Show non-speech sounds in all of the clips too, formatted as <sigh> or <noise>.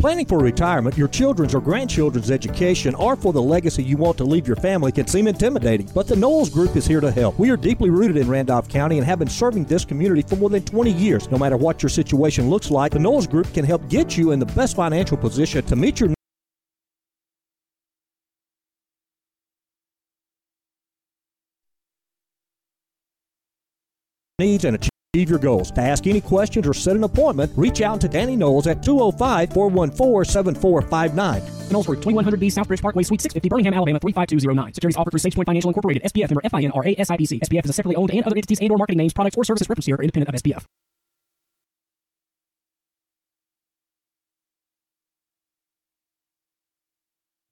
Planning for retirement, your children's or grandchildren's education, or for the legacy you want to leave your family can seem intimidating, but the Knowles Group is here to help. We are deeply rooted in Randolph County and have been serving this community for more than 20 years. No matter what your situation looks like, the Knowles Group can help get you in the best financial position to meet your needs and achieve your goals. To ask any questions or set an appointment, reach out to Danny Knowles at 205 414 7459. Knowles Group, 2100B Southbridge Parkway, Suite 650, Birmingham, Alabama 35209. Securities offered through SagePoint Financial Incorporated, SPF member FINRA SIPC. SPF is a separately owned and other entities and or marketing names, products, or services referenced here are independent of SPF.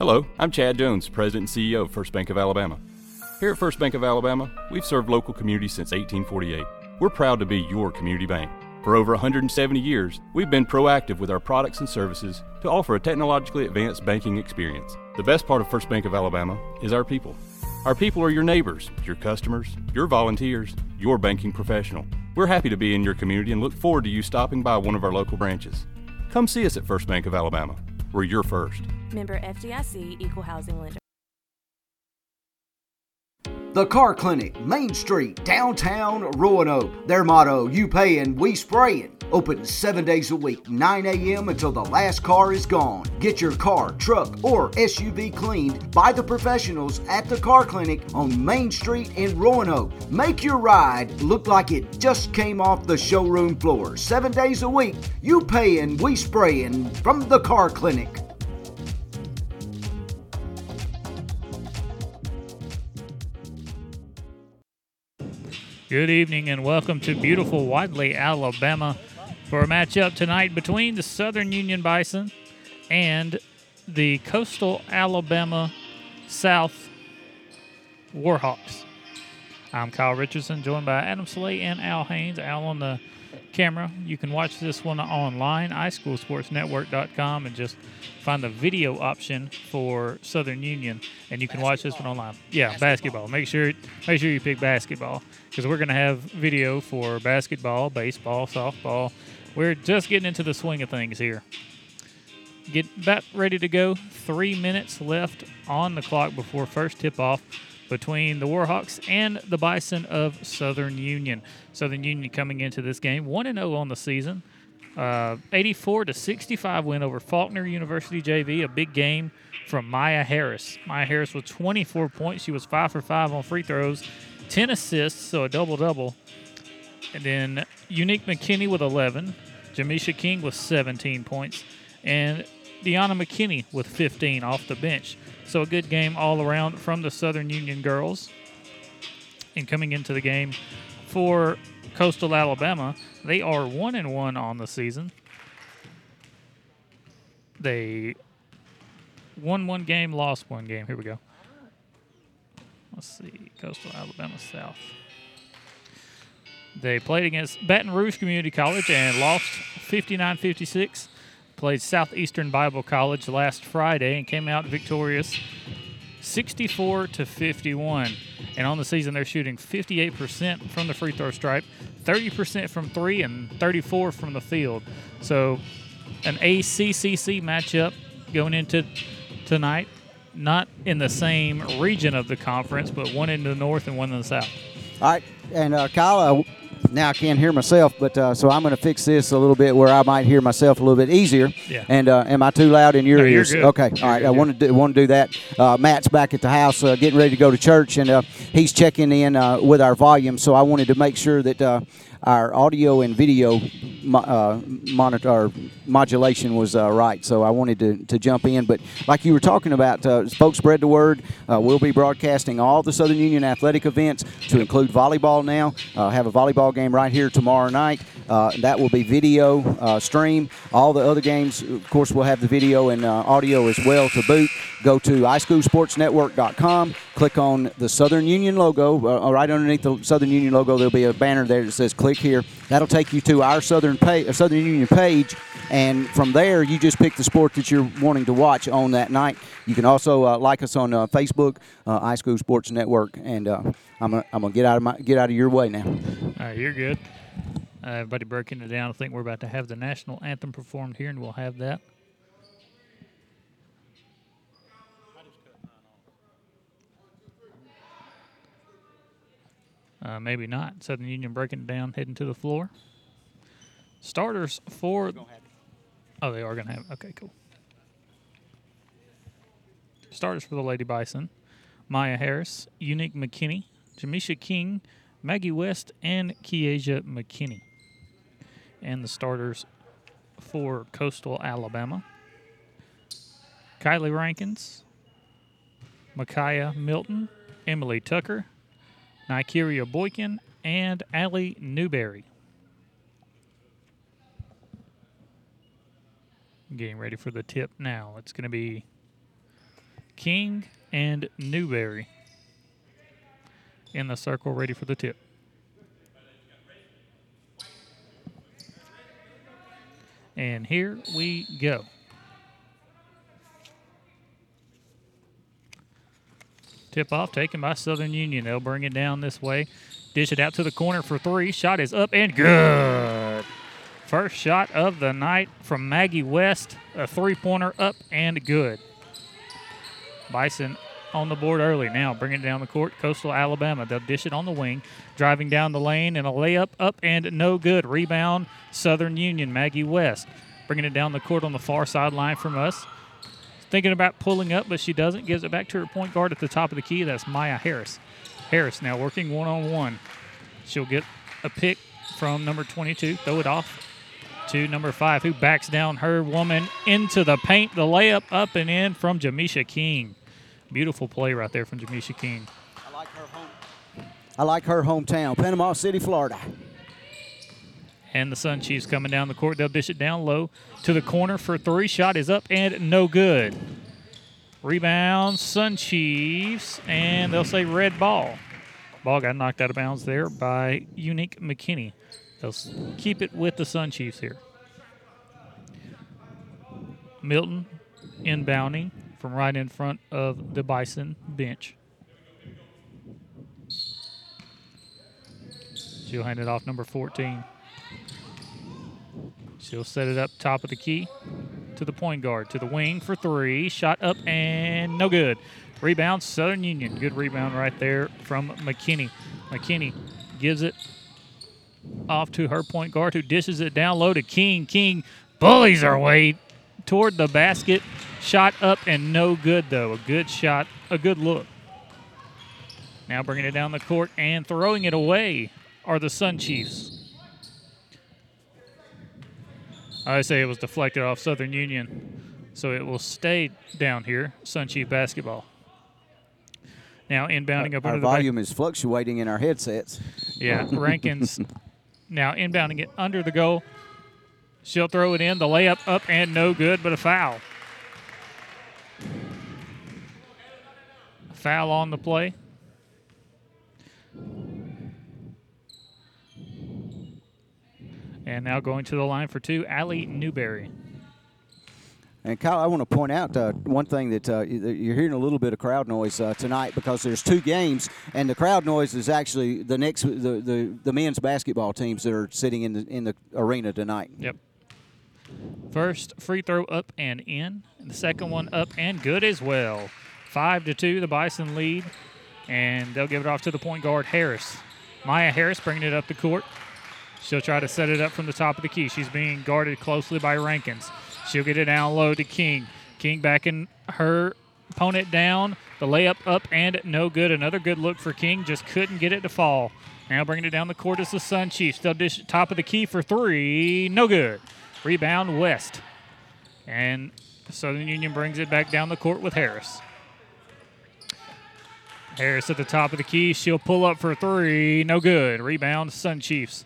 Hello, I'm Chad Jones, President and CEO of First Bank of Alabama. Here at First Bank of Alabama, we've served local communities since 1848. We're proud to be your community bank. For over 170 years, we've been proactive with our products and services to offer a technologically advanced banking experience. The best part of First Bank of Alabama is our people. Our people are your neighbors, your customers, your volunteers, your banking professional. We're happy to be in your community and look forward to you stopping by one of our local branches. Come see us at First Bank of Alabama. We're your first. Member FDIC Equal Housing Lender. The Car Clinic, Main Street, downtown Roanoke. Their motto, you paying, we spraying. Open seven days a week, 9 a.m. until the last car is gone. Get your car, truck, or SUV cleaned by the professionals at the Car Clinic on Main Street in Roanoke. Make your ride look like it just came off the showroom floor. Seven days a week, you paying, we spraying from the Car Clinic. Good evening and welcome to beautiful Wadley, Alabama, for a matchup tonight between the Southern Union Bison and the Coastal Alabama South Warhawks. I'm Kyle Richardson, joined by Adam Slay and Al Haynes. Al on the camera. You can watch this one online, iSchoolSportsNetwork.com, and just find the video option for Southern Union, and you can watch this one online. Yeah, basketball. Make sure make sure you pick basketball because we're going to have video for basketball, baseball, softball. We're just getting into the swing of things here. Get about ready to go. Three minutes left on the clock before first tip off between the Warhawks and the Bison of Southern Union. Southern Union coming into this game 1 0 on the season. Uh, 84 to 65 win over Faulkner University JV, a big game from Maya Harris. Maya Harris with 24 points. She was 5 for 5 on free throws, 10 assists, so a double double. And then Unique McKinney with 11, Jamisha King with 17 points, and Deanna McKinney with 15 off the bench. So a good game all around from the Southern Union girls. And coming into the game for Coastal Alabama, they are one and one on the season. They won one game, lost one game. Here we go. Let's see, Coastal Alabama South. They played against Baton Rouge Community College and lost 59 56 played Southeastern Bible College last Friday and came out victorious 64 to 51. And on the season, they're shooting 58% from the free throw stripe, 30% from three, and 34 from the field. So, an ACCC matchup going into tonight. Not in the same region of the conference, but one in the north and one in the south. All right, and uh, Kyle, uh, now I can't hear myself, but uh, so I'm going to fix this a little bit where I might hear myself a little bit easier. Yeah. And uh, am I too loud in your No, ears? Okay. All right. I want to do, want to do that. Uh, Matt's back at the house, uh, getting ready to go to church, and uh, he's checking in uh, with our volume. So I wanted to make sure that uh, our audio and video mo- uh, monitor or modulation was uh, right. So I wanted to, to jump in. But like you were talking about, uh, folks, spread the word. Uh, we'll be broadcasting all the Southern Union athletic events to include volleyball now. Uh, have a volleyball game right here tomorrow night. Uh, that will be video stream. All the other games, of course, we'll have the video and audio as well to boot. Go to iSchoolSportsNetwork.com. Click on the Southern Union logo. Right underneath the Southern Union logo, there'll be a banner there that says "Click here." That'll take you to our Southern page, Southern Union page, and from there, you just pick the sport that you're wanting to watch on that night. You can also uh, like us on uh, Facebook, uh, iSchool Sports Network, and uh, I'm gonna, I'm gonna get out of my get out of your way now. All right, you're good. Uh, everybody breaking it down. I think we're about to have the national anthem performed here, and we'll have that. Uh, maybe not. Southern Union breaking down, heading to the floor. Starters for. Oh, they are going to have. Okay, cool. Starters for the Lady Bison Maya Harris, Unique McKinney, Jamisha King, Maggie West, and Kiesha McKinney. And the starters for Coastal Alabama Kylie Rankins, Micaiah Milton, Emily Tucker, Nikeria Boykin, and Allie Newberry. Getting ready for the tip now. It's going to be King and Newberry in the circle, ready for the tip. And here we go. Tip off taken by Southern Union. They'll bring it down this way. Dish it out to the corner for three. Shot is up and good. First shot of the night from Maggie West. A three pointer up and good. Bison on the board early now, bringing it down the court. Coastal Alabama. They'll dish it on the wing, driving down the lane, and a layup up and no good. Rebound, Southern Union. Maggie West bringing it down the court on the far sideline from us. Thinking about pulling up, but she doesn't. Gives it back to her point guard at the top of the key. That's Maya Harris. Harris now working one on one. She'll get a pick from number 22, throw it off to number five, who backs down her woman into the paint. The layup up and in from Jamisha King. Beautiful play right there from Jamisha King. I like her hometown, Panama City, Florida. And the Sun Chiefs coming down the court. They'll dish it down low to the corner for three. Shot is up and no good. Rebound, Sun Chiefs, and they'll say red ball. Ball got knocked out of bounds there by Unique McKinney. They'll keep it with the Sun Chiefs here. Milton inbounding from right in front of the Bison bench. She'll hand it off number 14. She'll set it up top of the key to the point guard, to the wing for three. Shot up and no good. Rebound, Southern Union. Good rebound right there from McKinney. McKinney gives it off to her point guard, who dishes it down low to King. King bullies her way toward the basket. Shot up and no good, though. A good shot, a good look. Now bringing it down the court and throwing it away are the Sun Chiefs. I say it was deflected off Southern Union, so it will stay down here. Sun Chief basketball. Now inbounding up Our under the back- volume is fluctuating in our headsets. yeah, <laughs> Rankins now inbounding it under the goal. She'll throw it in. The layup up and no good, but a foul. Foul on the play. And now going to the line for two, Allie Newberry. And Kyle, I want to point out uh, one thing that uh, you- you're hearing a little bit of crowd noise uh, tonight because there's two games, and the crowd noise is actually the next the, the, the men's basketball teams that are sitting in the in the arena tonight. Yep. First free throw up and in. And the second one up and good as well. Five to two, the Bison lead, and they'll give it off to the point guard Harris. Maya Harris bringing it up the court. She'll try to set it up from the top of the key. She's being guarded closely by Rankins. She'll get it down low to King. King backing her opponent down. The layup up and no good. Another good look for King. Just couldn't get it to fall. Now bringing it down the court is the Sun Chiefs. They'll dish top of the key for three. No good. Rebound West. And Southern Union brings it back down the court with Harris. Harris at the top of the key. She'll pull up for three. No good. Rebound Sun Chiefs.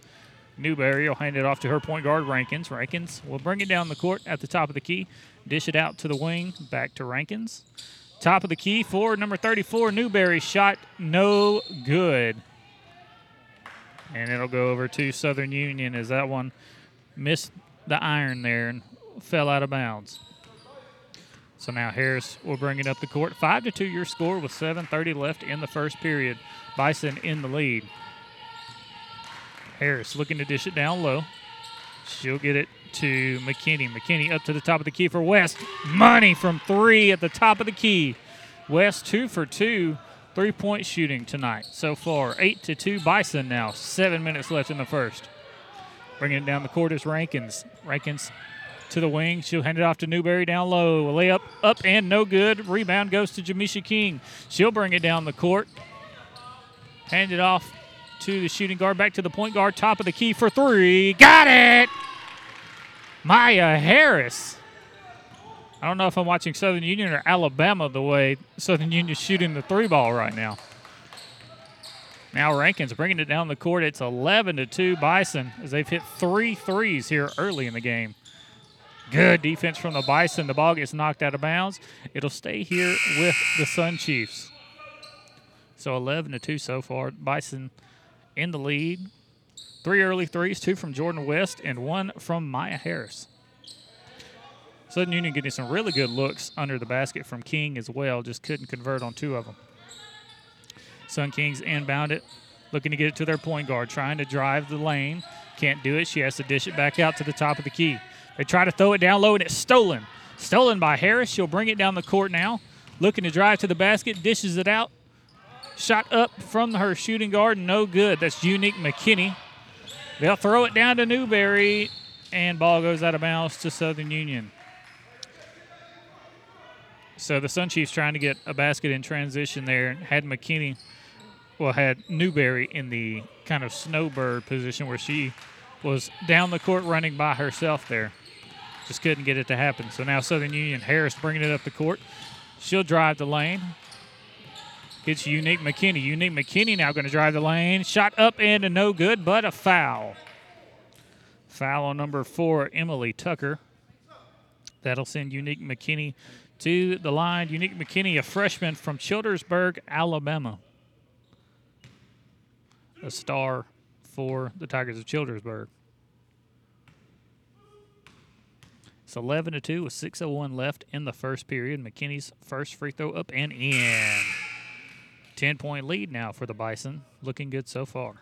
Newberry will hand it off to her point guard, Rankins. Rankins will bring it down the court at the top of the key. Dish it out to the wing. Back to Rankins. Top of the key for number 34, Newberry. Shot no good. And it'll go over to Southern Union as that one missed the iron there and fell out of bounds. So now Harris will bring it up the court. Five to two your score with 7:30 left in the first period. Bison in the lead. Harris looking to dish it down low. She'll get it to McKinney. McKinney up to the top of the key for West. Money from three at the top of the key. West two for two. Three point shooting tonight so far. Eight to two Bison now. Seven minutes left in the first. Bringing it down the court is Rankins. Rankins to the wing. She'll hand it off to Newberry down low. A layup up and no good. Rebound goes to Jamisha King. She'll bring it down the court. Hand it off to the shooting guard. Back to the point guard. Top of the key for three. Got it! Maya Harris. I don't know if I'm watching Southern Union or Alabama the way Southern Union's shooting the three ball right now. Now Rankins bringing it down the court. It's 11 to 2 Bison as they've hit three threes here early in the game. Good defense from the Bison. The ball gets knocked out of bounds. It'll stay here with the Sun Chiefs. So 11 to 2 so far. Bison in the lead. Three early threes, two from Jordan West, and one from Maya Harris. Southern Union getting some really good looks under the basket from King as well, just couldn't convert on two of them. Sun Kings inbound it, looking to get it to their point guard, trying to drive the lane. Can't do it. She has to dish it back out to the top of the key. They try to throw it down low, and it's stolen. Stolen by Harris. She'll bring it down the court now. Looking to drive to the basket, dishes it out. Shot up from her shooting guard, no good. That's Unique McKinney. They'll throw it down to Newberry, and ball goes out of bounds to Southern Union. So the Sun Chiefs trying to get a basket in transition there. Had McKinney, well, had Newberry in the kind of snowbird position where she was down the court running by herself there. Just couldn't get it to happen. So now Southern Union Harris bringing it up the court. She'll drive the lane. It's Unique McKinney. Unique McKinney now going to drive the lane. Shot up and a no good, but a foul. Foul on number four, Emily Tucker. That'll send Unique McKinney to the line. Unique McKinney, a freshman from Childersburg, Alabama. A star for the Tigers of Childersburg. It's 11 to 2 with 6.01 left in the first period. McKinney's first free throw up and in. 10 point lead now for the Bison. Looking good so far.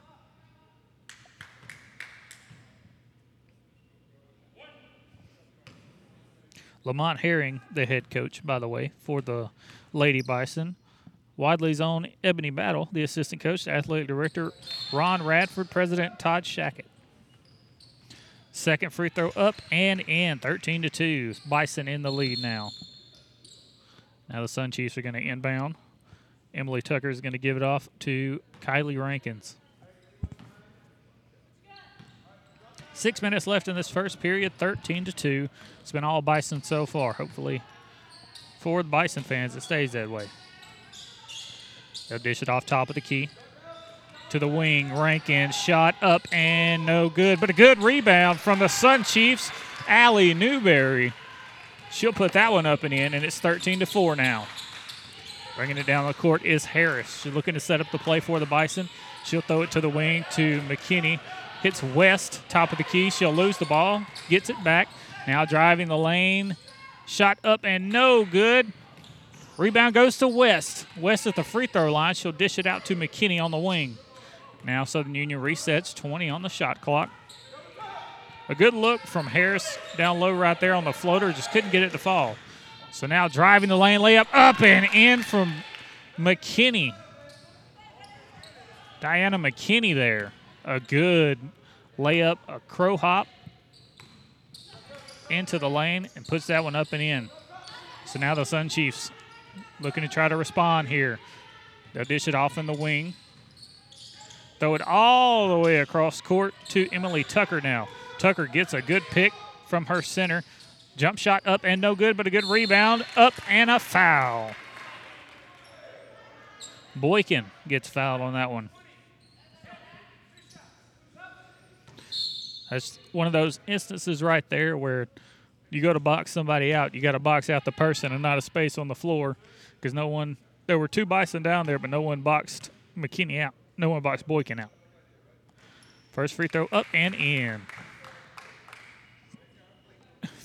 Lamont Herring, the head coach, by the way, for the Lady Bison. Wadley's own Ebony Battle, the assistant coach, athletic director Ron Radford, president Todd Shackett. Second free throw up and in, 13 to 2. Bison in the lead now. Now the Sun Chiefs are going to inbound. Emily Tucker is going to give it off to Kylie Rankins. Six minutes left in this first period, 13 to 2. It's been all Bison so far. Hopefully, for the Bison fans, it stays that way. They'll dish it off top of the key to the wing. Rankin shot up and no good, but a good rebound from the Sun Chiefs. Allie Newberry. She'll put that one up and in, and it's 13 to 4 now. Bringing it down the court is Harris. She's looking to set up the play for the Bison. She'll throw it to the wing to McKinney. Hits West, top of the key. She'll lose the ball, gets it back. Now driving the lane. Shot up and no good. Rebound goes to West. West at the free throw line. She'll dish it out to McKinney on the wing. Now Southern Union resets 20 on the shot clock. A good look from Harris down low right there on the floater. Just couldn't get it to fall. So now driving the lane, layup up and in from McKinney. Diana McKinney there. A good layup, a crow hop into the lane and puts that one up and in. So now the Sun Chiefs looking to try to respond here. They'll dish it off in the wing. Throw it all the way across court to Emily Tucker now. Tucker gets a good pick from her center. Jump shot up and no good, but a good rebound up and a foul. Boykin gets fouled on that one. That's one of those instances right there where you go to box somebody out, you got to box out the person and not a space on the floor because no one, there were two Bison down there, but no one boxed McKinney out. No one boxed Boykin out. First free throw up and in.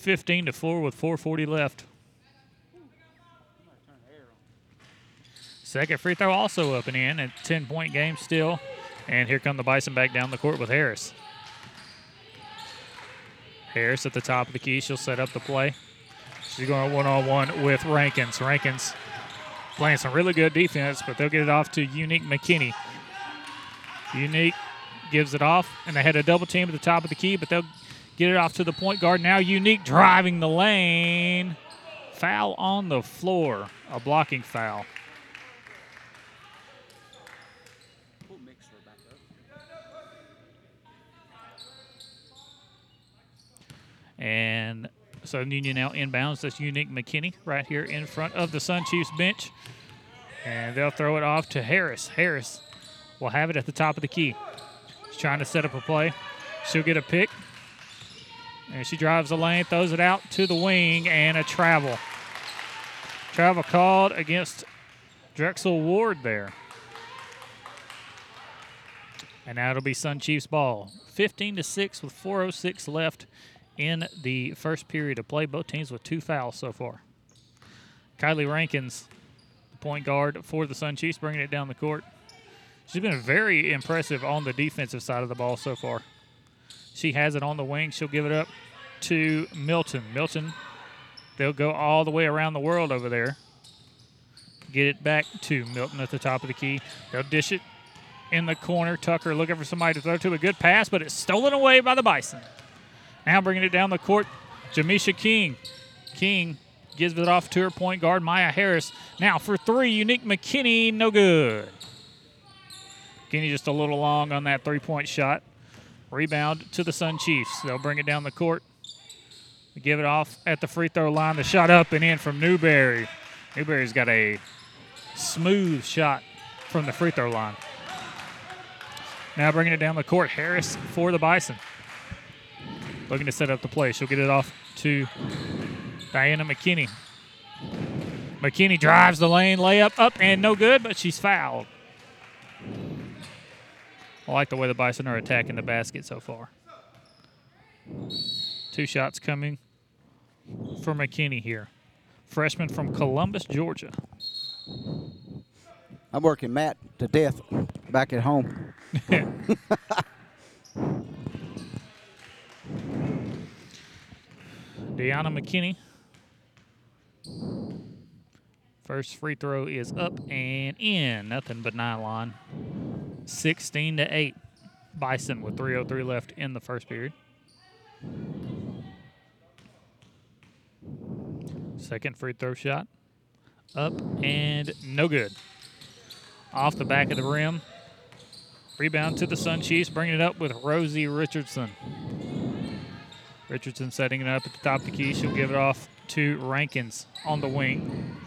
15 to 4 with 440 left. Second free throw also up and in, a 10 point game still. And here come the Bison back down the court with Harris. Harris at the top of the key. She'll set up the play. She's going one on one with Rankins. Rankins playing some really good defense, but they'll get it off to Unique McKinney. Unique gives it off, and they had a double team at the top of the key, but they'll get it off to the point guard. Now Unique driving the lane. Foul on the floor, a blocking foul. And Southern Union now inbounds. That's Unique McKinney right here in front of the Sun Chiefs bench. And they'll throw it off to Harris. Harris will have it at the top of the key. She's trying to set up a play. She'll get a pick. And she drives the lane, throws it out to the wing, and a travel. Travel called against Drexel Ward there. And now it'll be Sun Chiefs ball. 15 to 6 with 406 left in the first period of play. Both teams with two fouls so far. Kylie Rankins, the point guard for the Sun Chiefs, bringing it down the court. She's been very impressive on the defensive side of the ball so far. She has it on the wing. She'll give it up to Milton. Milton, they'll go all the way around the world over there. Get it back to Milton at the top of the key. They'll dish it in the corner. Tucker looking for somebody to throw to. A good pass, but it's stolen away by the Bison. Now bringing it down the court, Jamisha King. King gives it off to her point guard, Maya Harris. Now for three, Unique McKinney, no good. McKinney just a little long on that three point shot. Rebound to the Sun Chiefs. They'll bring it down the court. Give it off at the free throw line. The shot up and in from Newberry. Newberry's got a smooth shot from the free throw line. Now bringing it down the court, Harris for the Bison. Looking to set up the play. She'll get it off to Diana McKinney. McKinney drives the lane, layup up and no good, but she's fouled. I like the way the Bison are attacking the basket so far. Two shots coming for McKinney here. Freshman from Columbus, Georgia. I'm working Matt to death back at home. <laughs> Deanna McKinney. First free throw is up and in. Nothing but nylon. 16 to 8. Bison with 303 left in the first period. Second free throw shot. Up and no good. Off the back of the rim. Rebound to the Sun Chiefs, bringing it up with Rosie Richardson. Richardson setting it up at the top of the key. She'll give it off to Rankins on the wing.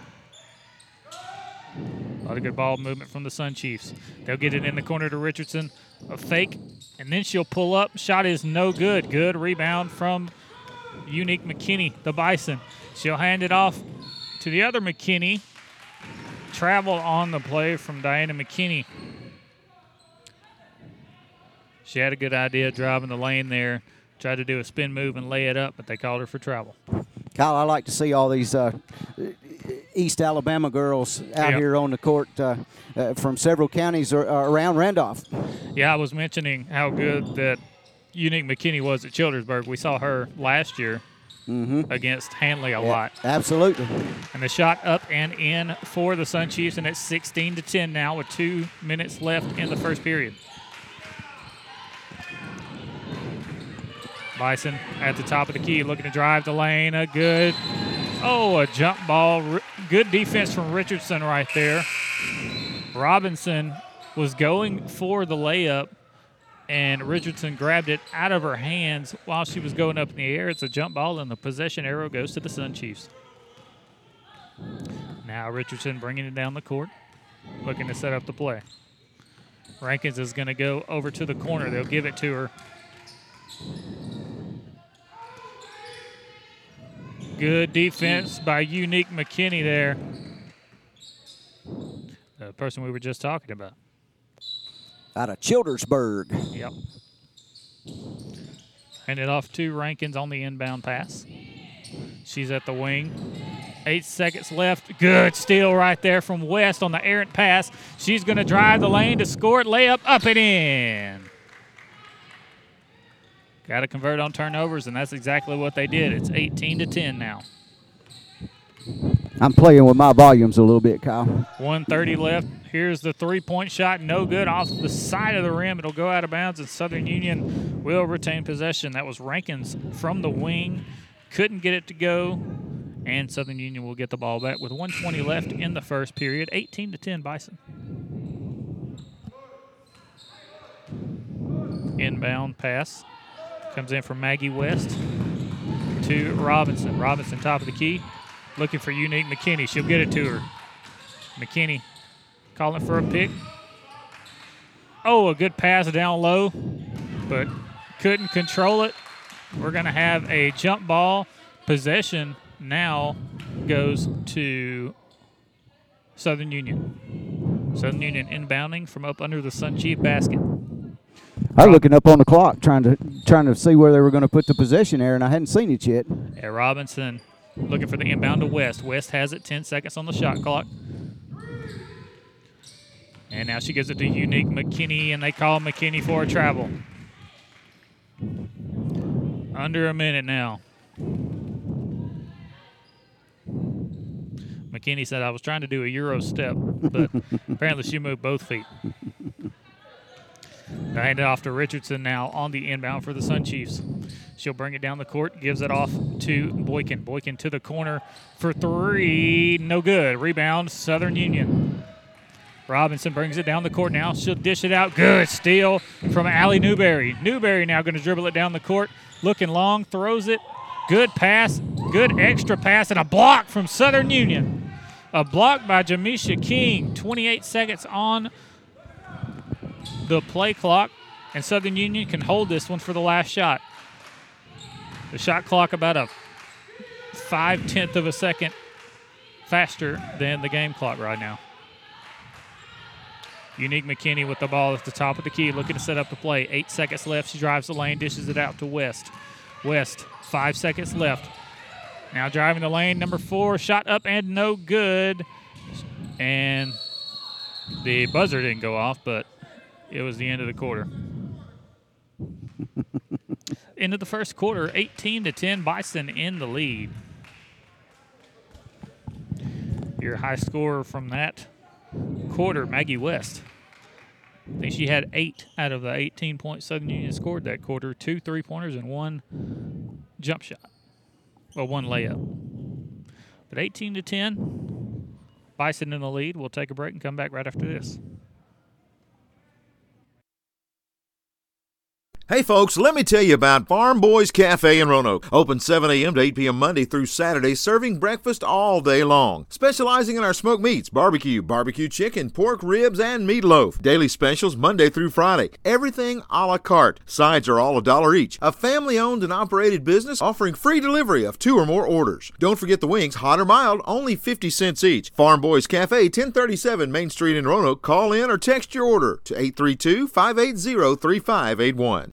A lot of good ball movement from the Sun Chiefs. They'll get it in the corner to Richardson. A fake, and then she'll pull up. Shot is no good. Good rebound from Unique McKinney, the Bison. She'll hand it off to the other McKinney. Travel on the play from Diana McKinney. She had a good idea driving the lane there. Tried to do a spin move and lay it up, but they called her for travel. Kyle, I like to see all these uh, East Alabama girls out Yep. here on the court uh, uh, from several counties uh, around Randolph. Yeah, I was mentioning how good that Unique McKinney was at Childersburg. We saw her last year mm-hmm. against Handley a lot. Absolutely. And the shot up and in for the Sun Chiefs, and it's 16 to 10 now with two minutes left in the first period. Bison at the top of the key, looking to drive the lane. A good Oh, a jump ball. Good defense from Richardson right there. Robinson was going for the layup, and Richardson grabbed it out of her hands while she was going up in the air. It's a jump ball, and the possession arrow goes to the Sun Chiefs. Now Richardson bringing it down the court, looking to set up the play. Rankins is going to go over to the corner. They'll give it to her. Good defense by Unique McKinney there. The person we were just talking about. Out of Childersburg. Yep. Hand it off to Rankins on the inbound pass. She's at the wing. Eight seconds left. Good steal right there from West on the errant pass. She's going to drive the lane to score it. Layup up and in. Got to convert on turnovers, and that's exactly what they did. It's 18 to 10 now. I'm playing with my volumes a little bit, Kyle. 130 left. Here's the three point shot. No good off the side of the rim. It'll go out of bounds, and Southern Union will retain possession. That was Rankins from the wing. Couldn't get it to go, and Southern Union will get the ball back with 120 left in the first period. 18 to 10 Bison. Inbound pass comes in from Maggie West to Robinson. Robinson, top of the key, looking for unique McKinney. She'll get it to her. McKinney calling for a pick. Oh, a good pass down low, but couldn't control it. We're going to have a jump ball. Possession now goes to Southern Union. Southern Union inbounding from up under the Sun Chief basket. I was looking up on the clock trying to trying to see where they were going to put the possession there, and I hadn't seen it yet. Yeah, Robinson looking for the inbound to West. West has it, 10 seconds on the shot clock. And now she gives it to Unique McKinney, and they call McKinney for a travel. Under a minute now. McKinney said, I was trying to do a Euro step, but <laughs> apparently she moved both feet. They hand it off to Richardson now on the inbound for the Sun Chiefs. She'll bring it down the court, gives it off to Boykin. Boykin to the corner for three. No good. Rebound, Southern Union. Robinson brings it down the court now. She'll dish it out. Good steal from Allie Newberry. Newberry now going to dribble it down the court. Looking long, throws it. Good pass. Good extra pass and a block from Southern Union. A block by Jamisha King. 28 seconds on the play clock, and Southern Union can hold this one for the last shot. The shot clock about a five tenth of a second faster than the game clock right now. Unique McKinney with the ball at the top of the key, looking to set up the play. Eight seconds left. She drives the lane, dishes it out to West. West, five seconds left. Now driving the lane, number four, shot up and no good. And the buzzer didn't go off, but it was the end of the quarter. Of the first quarter, 18 to 10, Bison in the lead. Your high scorer from that quarter, Maggie West. I think she had eight out of the 18 points Southern Union scored that quarter two three pointers and one jump shot, or one layup. But 18 to 10, Bison in the lead. We'll take a break and come back right after this. Hey folks, let me tell you about Farm Boys Cafe in Roanoke. Open 7 a.m. to 8 p.m. Monday through Saturday, serving breakfast all day long. Specializing in our smoked meats, barbecue, barbecue chicken, pork ribs, and meatloaf. Daily specials Monday through Friday. Everything a la carte. Sides are all a dollar each. A family owned and operated business offering free delivery of two or more orders. Don't forget the wings, hot or mild, only 50 cents each. Farm Boys Cafe, 1037 Main Street in Roanoke. Call in or text your order to 832 580 3581.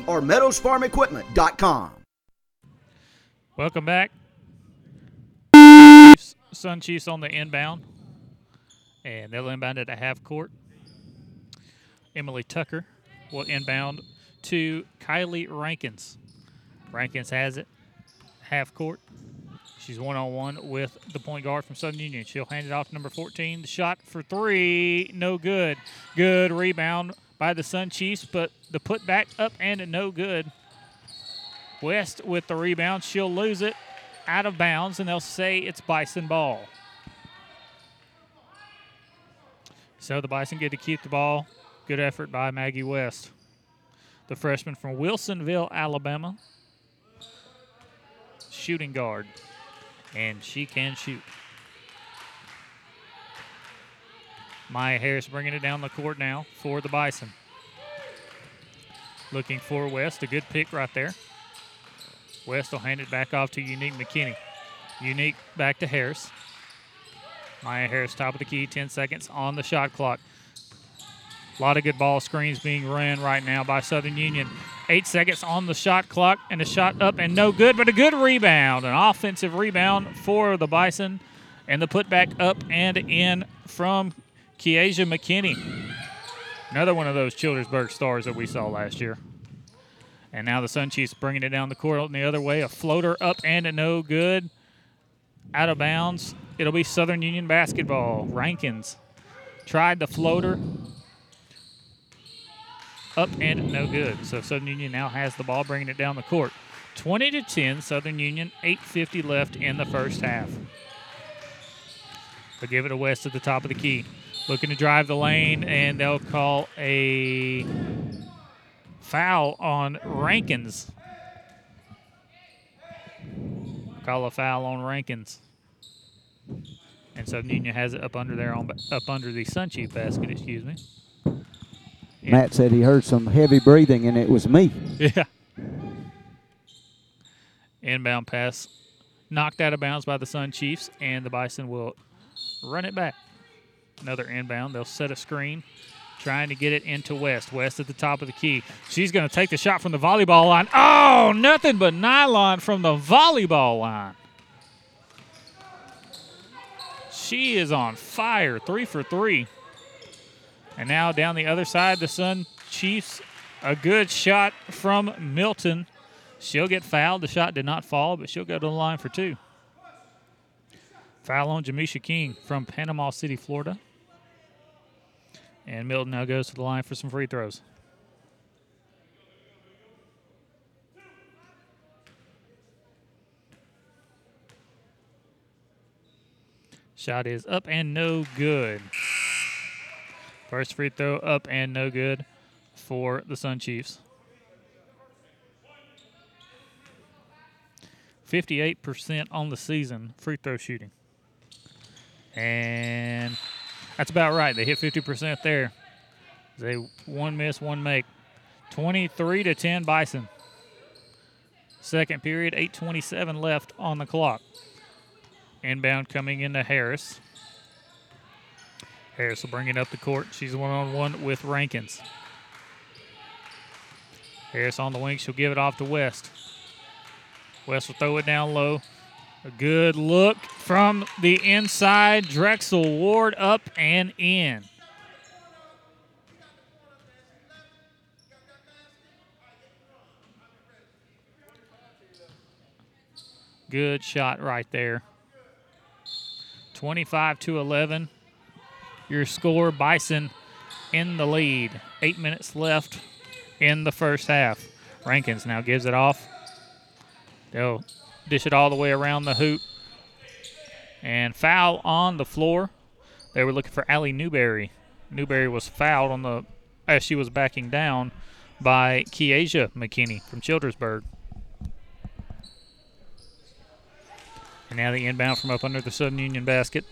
Wedowee or meadowsfarmequipment.com. Welcome back. Sun Chiefs on the inbound. And they'll inbound at half court. Emily Tucker will inbound to Kylie Rankins. Rankins has it. Half court. She's one on one with the point guard from Southern Union. She'll hand it off to number 14. The shot for three, no good. Good rebound by the Sun Chiefs, but the put back up and no good. West with the rebound. She'll lose it out of bounds, and they'll say it's Bison ball. So the Bison get to keep the ball. Good effort by Maggie West, the freshman from Wilsonville, Alabama. Shooting guard, and she can shoot. Maya Harris bringing it down the court now for the Bison. Looking for West, a good pick right there. West will hand it back off to Unique McKinney. Unique back to Harris. Maya Harris, top of the key, 10 seconds on the shot clock. A lot of good ball screens being ran right now by Southern Union. Eight seconds on the shot clock, and a shot up and no good, but a good rebound. An offensive rebound for the Bison, and the putback up and in from Kiesha McKinney. Another one of those Childersburg stars that we saw last year. And now the Sun Chiefs bringing it down the court the other way. A floater up and a no good. Out of bounds. It'll be Southern Union basketball. Rankins tried the floater. Up and no good. So Southern Union now has the ball, bringing it down the court. 20 to 10, Southern Union. 8:50 left in the first half. They'll give it to West at the top of the key. Looking to drive the lane, and they'll call a foul on Rankins. Call a foul on Rankins. And Southern Union has it up under there on up under the Sun Chief basket, excuse me. Matt said he heard some heavy breathing, and it was me. <laughs> Yeah. Inbound pass knocked out of bounds by the Sun Chiefs, and the Bison will run it back. Another inbound. They'll set a screen, trying to get it into West. West at the top of the key. She's going to take the shot from the volleyball line. Oh, nothing but nylon from the volleyball line. She is on fire. Three for three. And now down the other side, the Sun Chiefs. A good shot from Milton. She'll get fouled. The shot did not fall, but she'll go to the line for two. Foul on Jamisha King from Panama City, Florida. And Milton now goes to the line for some free throws. Shot is up and no good. First free throw up and no good for the Sun Chiefs. 58% on the season free throw shooting. And that's about right. They hit 50% there. They one miss, one make. 23 to 10 Bison. Second period, 8:27 left on the clock. Inbound coming into Harris. Harris will bring it up the court. She's one on one with Rankins. Harris on the wing. She'll give it off to West. West will throw it down low. A good look from the inside. Drexel Ward up and in. Good shot right there. 25 to 11. Your score, Bison in the lead. Eight minutes left in the first half. Rankins now gives it off. They'll dish it all the way around the hoop. And foul on the floor. They were looking for Allie Newberry. Newberry was fouled on the as she was backing down by Kiesha McKinney from Childersburg. And now the inbound from up under the Southern Union basket.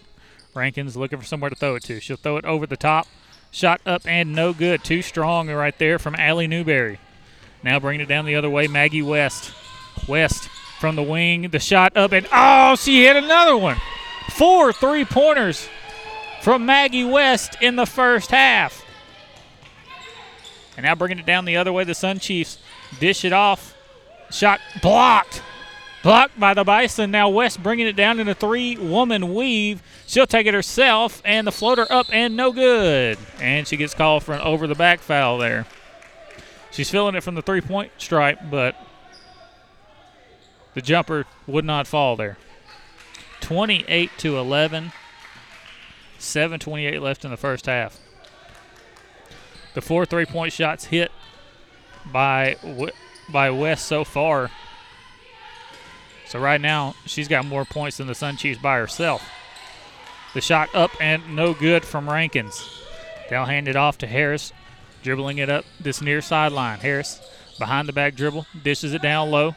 Rankins looking for somewhere to throw it to. She'll throw it over the top. Shot up and no good. Too strong right there from Allie Newberry. Now bringing it down the other way, Maggie West. West from the wing. The shot up and oh, she hit another one. Four three pointers from Maggie West in the first half. And now bringing it down the other way, the Sun Chiefs dish it off. Shot blocked Blocked by the Bison. Now West bringing it down in a three woman weave. She'll take it herself, and the floater up and no good. And she gets called for an over the back foul there. She's feeling it from the three point stripe, but the jumper would not fall there. 28 to 11. 7:28 left in the first half. The four three-point shots hit by by West so far. So right now she's got more points than the Sun Chiefs by herself. The shot up and no good from Rankins. They'll hand it off to Harris, dribbling it up this near sideline. Harris behind the back dribble, dishes it down low.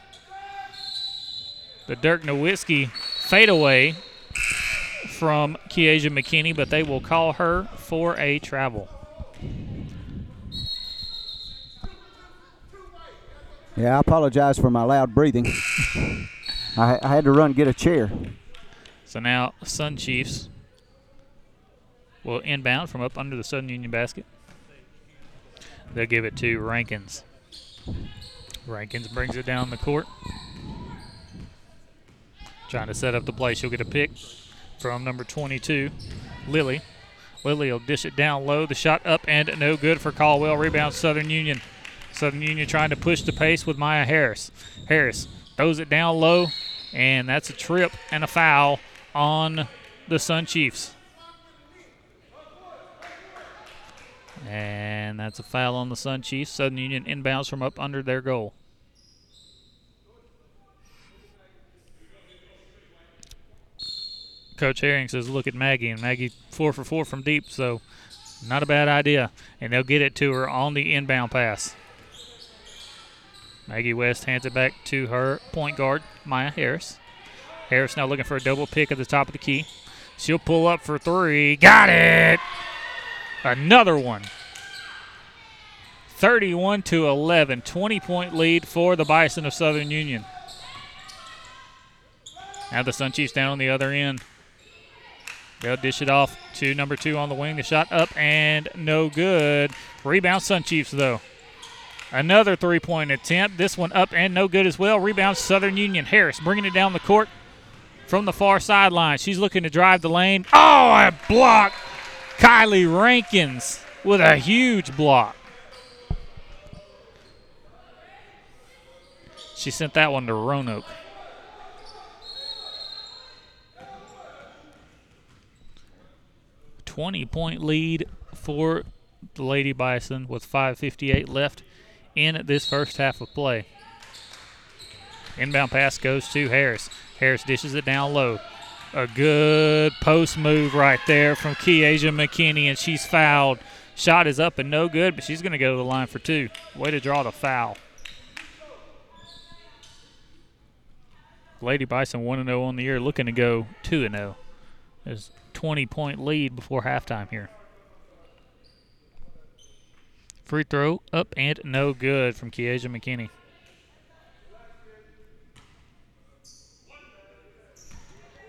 The Dirk Nowitzki fadeaway from Kiesha McKinney, but they will call her for a travel. Yeah, I apologize for my loud breathing. I, I had to run get a chair. So now Sun Chiefs will inbound from up under the Southern Union basket. They'll give it to Rankins. Rankins brings it down the court. Trying to set up the play. She'll get a pick from number 22, Lily. Lily will dish it down low. The shot up and no good for Caldwell. Rebound Southern Union. Southern Union trying to push the pace with Maya Harris. Harris throws it down low, and that's a trip and a foul on the Sun Chiefs. And that's a foul on the Sun Chiefs. Southern Union inbounds from up under their goal. Coach Herring says, look at Maggie. And Maggie, four for four from deep, so not a bad idea. And they'll get it to her on the inbound pass. Maggie West hands it back to her point guard, Maya Harris. Harris now looking for a double pick at the top of the key. She'll pull up for three. Got it! Another one. 31 to 11. 20 point lead for the Bison of Southern Union. Now the Sun Chiefs down on the other end. They'll dish it off to number two on the wing. The shot up and no good. Rebound Sun Chiefs, though. Another three point attempt. This one up and no good as well. Rebound Southern Union. Harris bringing it down the court from the far sideline. She's looking to drive the lane. Oh, a block. Kylie Rankins with a huge block. She sent that one to Roanoke. 20 point lead for the Lady Bison with 5.58 left in this first half of play. Inbound pass goes to Harris. Harris dishes it down low. A good post move right there from Kiesha McKinney, and she's fouled. Shot is up and no good, but she's going to go to the line for two. Way to draw the foul. Lady Bison 1 0 on the year, looking to go 2 0. There's 20 point lead before halftime here. Free throw up and no good from Kiesha McKinney.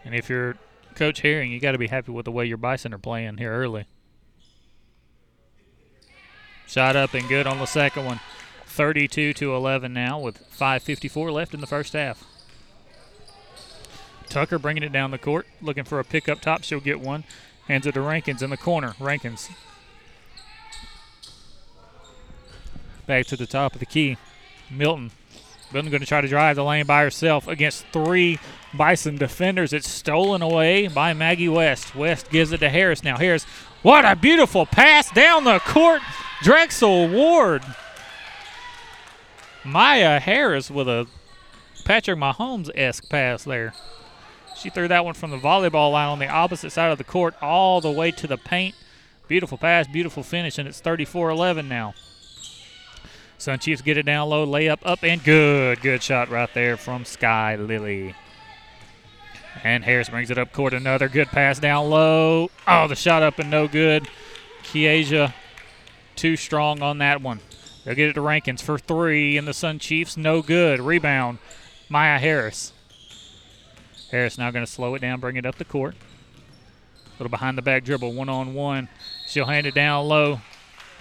And if you're Coach Herring, you got to be happy with the way your Bison are playing here early. Shot up and good on the second one. 32 to 11 now with 5:54 left in the first half. Tucker bringing it down the court, looking for a pick up top. She'll get one. Hands it to Rankins in the corner. Rankins back to the top of the key. Milton. Milton going to try to drive the lane by herself against three Bison defenders. It's stolen away by Maggie West. West gives it to Harris now. Harris, what a beautiful pass down the court. Drexel Ward. Maya Harris with a Patrick Mahomes esque pass there. She threw that one from the volleyball line on the opposite side of the court all the way to the paint. Beautiful pass, beautiful finish, and it's 34 11 now. Sun Chiefs get it down low, layup up, and good. Good shot right there from Sky Lily. And Harris brings it up court. Another good pass down low. Oh, the shot up and no good. Kiesha too strong on that one. They'll get it to Rankins for three, and the Sun Chiefs no good. Rebound, Maya Harris. Harris now going to slow it down, bring it up the court. A little behind the back dribble, one on one. She'll hand it down low,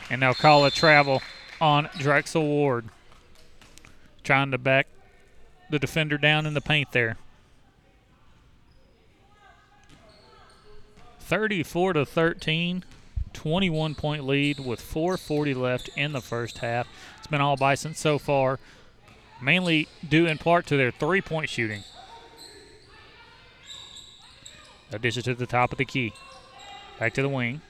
and they'll call a travel on Drexel Ward. Trying to back the defender down in the paint there. 34 to 13, 21 point lead with 4:40 left in the first half. It's been all Bison so far, mainly due in part to their three-point shooting. It to the top of the key. Back to the wing.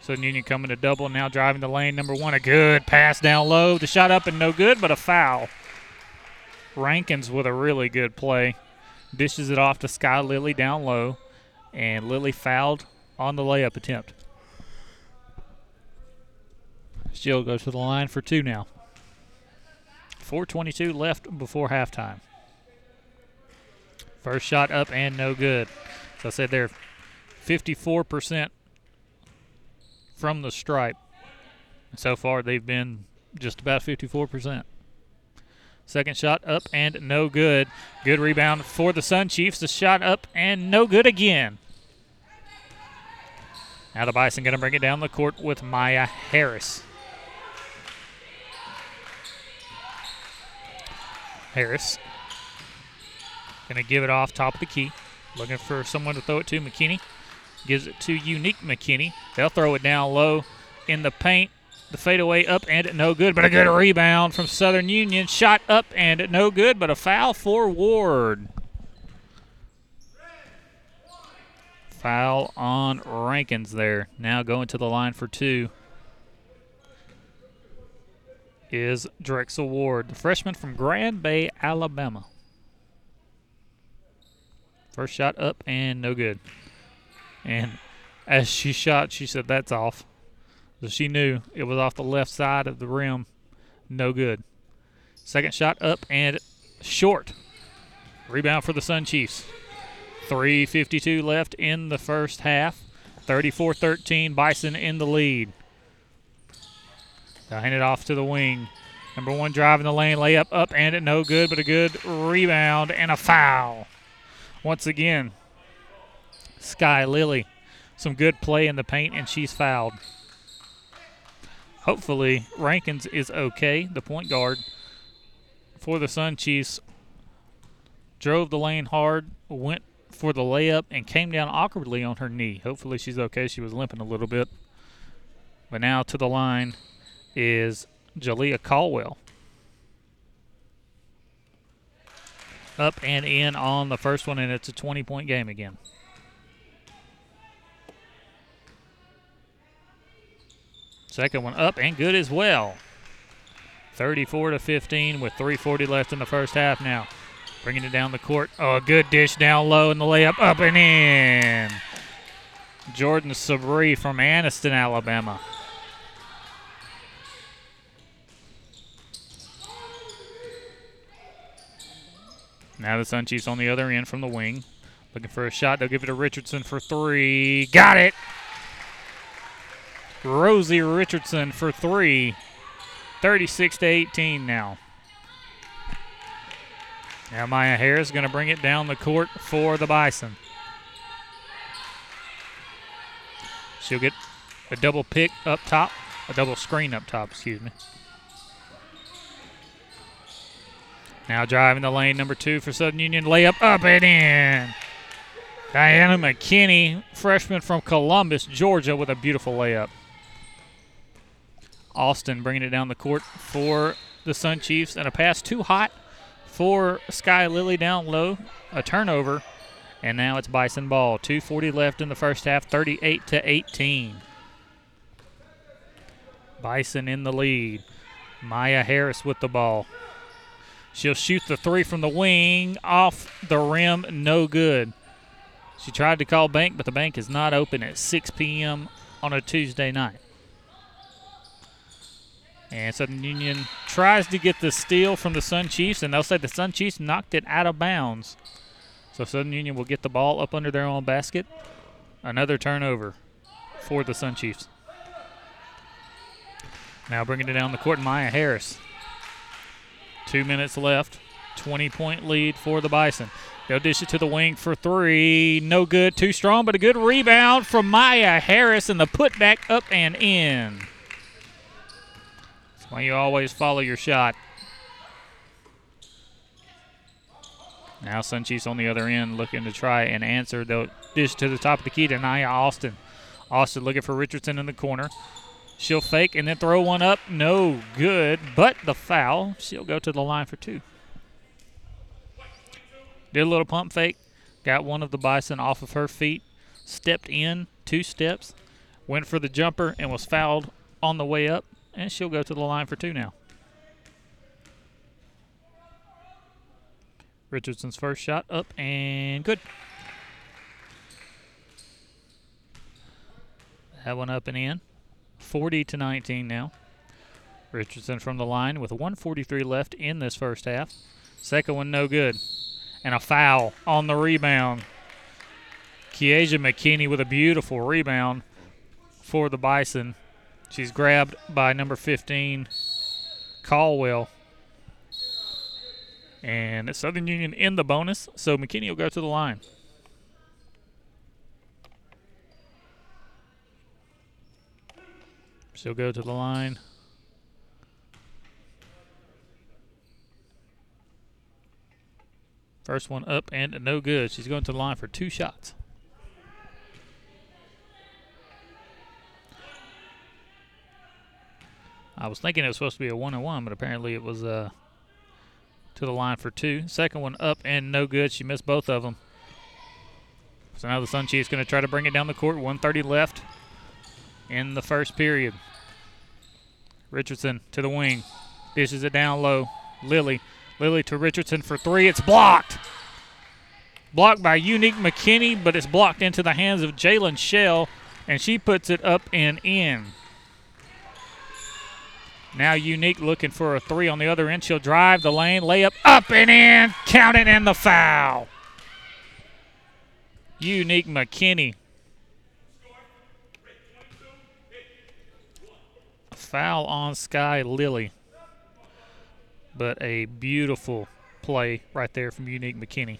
Southern Union coming to double, now driving the lane. Number one, a good pass down low. The shot up and no good, but a foul. Rankins with a really good play. Dishes it off to Sky Lily down low, and Lily fouled on the layup attempt. She'll to the line for two now. 4.22 left before halftime. First shot up and no good. So I said they're 54% from the stripe. So far, they've been just about 54%. Second shot up and no good. Good rebound for the Sun Chiefs. The shot up and no good again. Now the Bison going to bring it down the court with Maya Harris. Harris going to give it off top of the key. Looking for someone to throw it to. McKinney gives it to Unique McKinney. They'll throw it down low in the paint. The fadeaway up and no good, but a good rebound from Southern Union. Shot up and no good, but a foul for Ward. Foul on Rankins there. Now going to the line for two is Drexel Ward, the freshman from Grand Bay, Alabama. First shot up and no good. And as she shot, she said, That's off. So she knew it was off the left side of the rim. No good. Second shot up and short. Rebound for the Sun Chiefs. 3.52 left in the first half. 34 13, Bison in the lead. They'll hand it off to the wing. Number one driving the lane, layup up and it no good, but a good rebound and a foul. Once again, Sky Lily. Some good play in the paint, and she's fouled. Hopefully, Rankins is okay. The point guard for the Sun Chiefs drove the lane hard, went for the layup, and came down awkwardly on her knee. Hopefully, she's okay. She was limping a little bit. But now to the line is Jalea Caldwell. Up and in on the first one, and it's a 20 point game again. Second one up and good as well. 34 to 15 with 3:40 left in the first half. Now, bringing it down the court. Oh, a good dish down low in the layup, up and in. Jordan Sabri from Anniston, Alabama. Now the Sun Chiefs on the other end from the wing. Looking for a shot. They'll give it to Richardson for three. Got it. Rosie Richardson for three. 36 to 18 now. Now Maya Harris is going to bring it down the court for the Bison. She'll get a double pick up top, a double screen up top, excuse me. Now driving the lane, number two for Southern Union. Layup up and in. Diana McKinney, freshman from Columbus, Georgia, with a beautiful layup. Austin bringing it down the court for the Sun Chiefs, and a pass too hot for Sky Lily down low. A turnover, and now it's Bison ball. 2:40 left in the first half, 38 to 18. Bison in the lead. Maya Harris with the ball. She'll shoot the three from the wing off the rim, no good. She tried to call bank, but the bank is not open at 6 p.m. on a Tuesday night. And Southern Union tries to get the steal from the Sun Chiefs, and they'll say the Sun Chiefs knocked it out of bounds. So Southern Union will get the ball up under their own basket. Another turnover for the Sun Chiefs. Now bringing it down the court, Maya Harris. Two minutes left. 20 point lead for the Bison. They'll dish it to the wing for three. No good. Too strong, but a good rebound from Maya Harris and the putback up and in. That's why you always follow your shot. Now Sun Chiefs on the other end looking to try and answer. They'll dish to the top of the key to Naya Austin. Austin looking for Richardson in the corner. She'll fake and then throw one up. No good, but the foul. She'll go to the line for two. Did a little pump fake. Got one of the Bison off of her feet. Stepped in two steps. Went for the jumper and was fouled on the way up. And she'll go to the line for two now. Richardson's first shot up and good. That one up and in. 40 to 19 now. Richardson from the line with 143 left in this first half. Second one no good. And a foul on the rebound. Kiesha McKinney with a beautiful rebound for the Bison. She's grabbed by number 15, Caldwell. And Southern Union in the bonus, so McKinney will go to the line. She'll go to the line. First one up and no good. She's going to the line for two shots. I was thinking it was supposed to be a one and one, but apparently it was uh, to the line for two. Second one up and no good. She missed both of them. So now the Sun Chiefs going to try to bring it down the court. 130 left in the first period. Richardson to the wing. Dishes it down low. Lily. Lily to Richardson for three. It's blocked. Blocked by Unique McKinney, but it's blocked into the hands of Jalen Shell, and she puts it up and in. Now Unique looking for a three on the other end. She'll drive the lane, layup up and in, count it, and the foul. Unique McKinney. Foul on Sky Lily. But a beautiful play right there from Unique McKinney.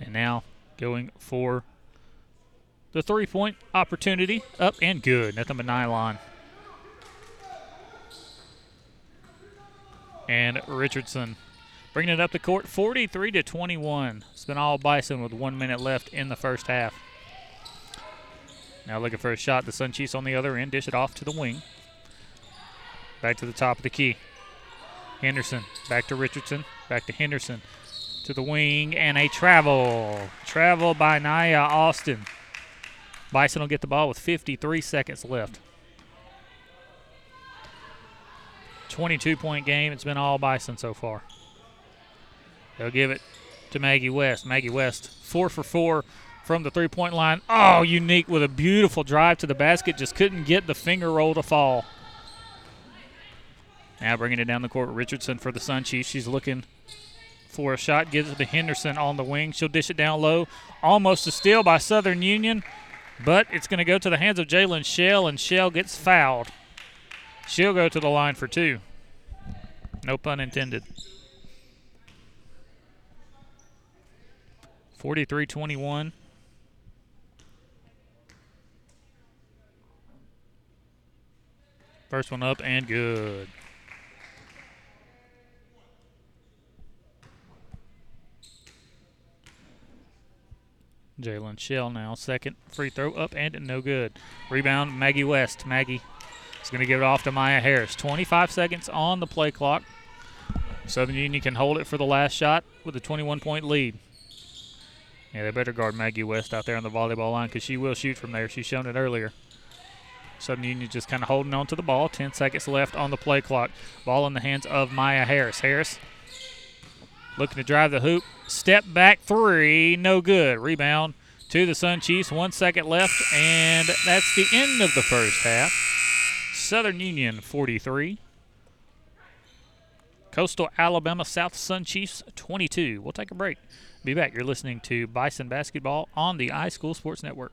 And now going for the three point opportunity. Up and good. Nothing but nylon. And Richardson bringing it up the court 43 to 21. It's been all Bison with one minute left in the first half. Now looking for a shot. The Sun Chiefs on the other end. Dish it off to the wing. Back to the top of the key. Henderson. Back to Richardson. Back to Henderson. To the wing. And a travel. Travel by Nia Austin. Bison will get the ball with 53 seconds left. 22 point game. It's been all Bison so far. They'll give it to Maggie West. Maggie West, four for four from the three point line. Oh, unique with a beautiful drive to the basket. Just couldn't get the finger roll to fall. Now bringing it down the court. Richardson for the Sun Chiefs. She's looking for a shot. Gives it to Henderson on the wing. She'll dish it down low. Almost a steal by Southern Union. But it's going to go to the hands of Jalen Shell, and Shell gets fouled. She'll go to the line for two. No pun intended. 43 21. First one up and good. Jalen Shell now. Second free throw up and no good. Rebound, Maggie West. Maggie is going to give it off to Maya Harris. 25 seconds on the play clock. Southern Union can hold it for the last shot with a 21 point lead. Yeah, they better guard Maggie West out there on the volleyball line because she will shoot from there. She's shown it earlier. Southern Union just kind of holding on to the ball. 10 seconds left on the play clock. Ball in the hands of Maya Harris. Harris looking to drive the hoop. Step back three, no good. Rebound to the Sun Chiefs. One second left, and that's the end of the first half. Southern Union 43. Coastal Alabama South Sun Chiefs 22. We'll take a break. Be back. You're listening to Bison Basketball on the iSchool Sports Network.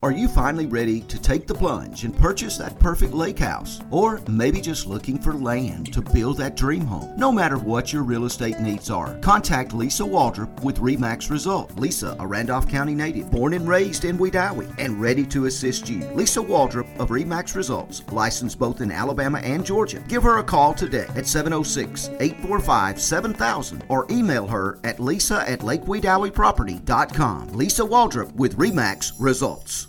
Are you finally ready to take the plunge and purchase that perfect lake house? Or maybe just looking for land to build that dream home? No matter what your real estate needs are, contact Lisa Waldrop with REMAX Result. Lisa, a Randolph County native, born and raised in Wedowee, and ready to assist you. Lisa Waldrop of REMAX Results, licensed both in Alabama and Georgia. Give her a call today at 706 845 7000 or email her at lisa at. Lisa Waldrop with REMAX Results.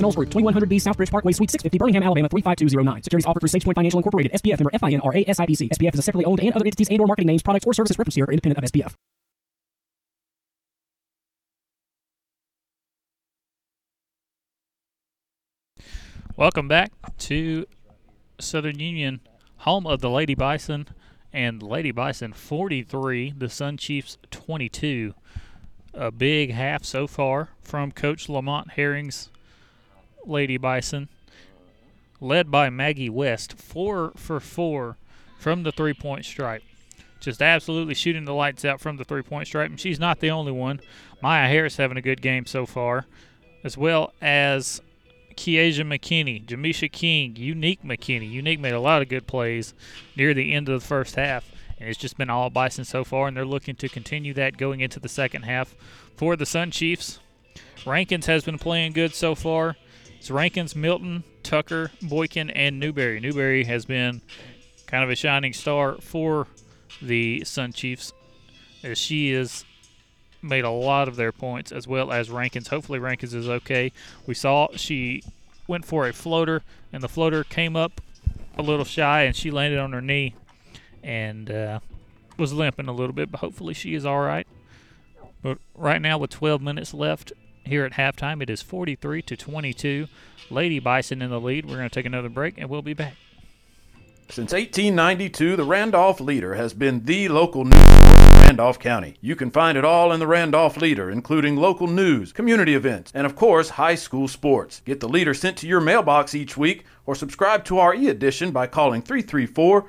Knowles Group, 2100B Southbridge Parkway, Suite 650, Birmingham, Alabama 35209. Securities offered through SagePoint Financial Incorporated, SPF member FINRA SIPC. SPF is a separately owned and other entities and or marketing names, products, or services referenced here are independent of SPF. Welcome back to Southern Union, home of the Lady Bison, and Lady Bison 43, the Sun Chiefs 22. A big half so far from Coach Lamont Herring's Lady Bison, led by Maggie West, four for four from the three point stripe. Just absolutely shooting the lights out from the three point stripe, and she's not the only one. Maya Harris having a good game so far, as well as Kiesha McKinney, Jamisha King, Unique McKinney. Unique made a lot of good plays near the end of the first half, and it's just been all Bison so far, and they're looking to continue that going into the second half for the Sun Chiefs. Rankins has been playing good so far. It's Rankins, Milton, Tucker, Boykin, and Newberry. Newberry has been kind of a shining star for the Sun Chiefs as she has made a lot of their points as well as Rankins. Hopefully Rankins is okay. We saw she went for a floater and the floater came up a little shy and she landed on her knee and uh, was limping a little bit, but hopefully she is all right. But right now with 12 minutes left here at halftime, it is 43 to 22. Lady Bison in the lead. We're going to take another break and we'll be back. Since 1892, the Randolph Leader has been the local news in Randolph County. You can find it all in the Randolph Leader, including local news, community events, and of course, high school sports. Get the Leader sent to your mailbox each week or subscribe to our e edition by calling 334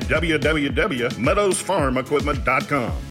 www.meadowsfarmequipment.com.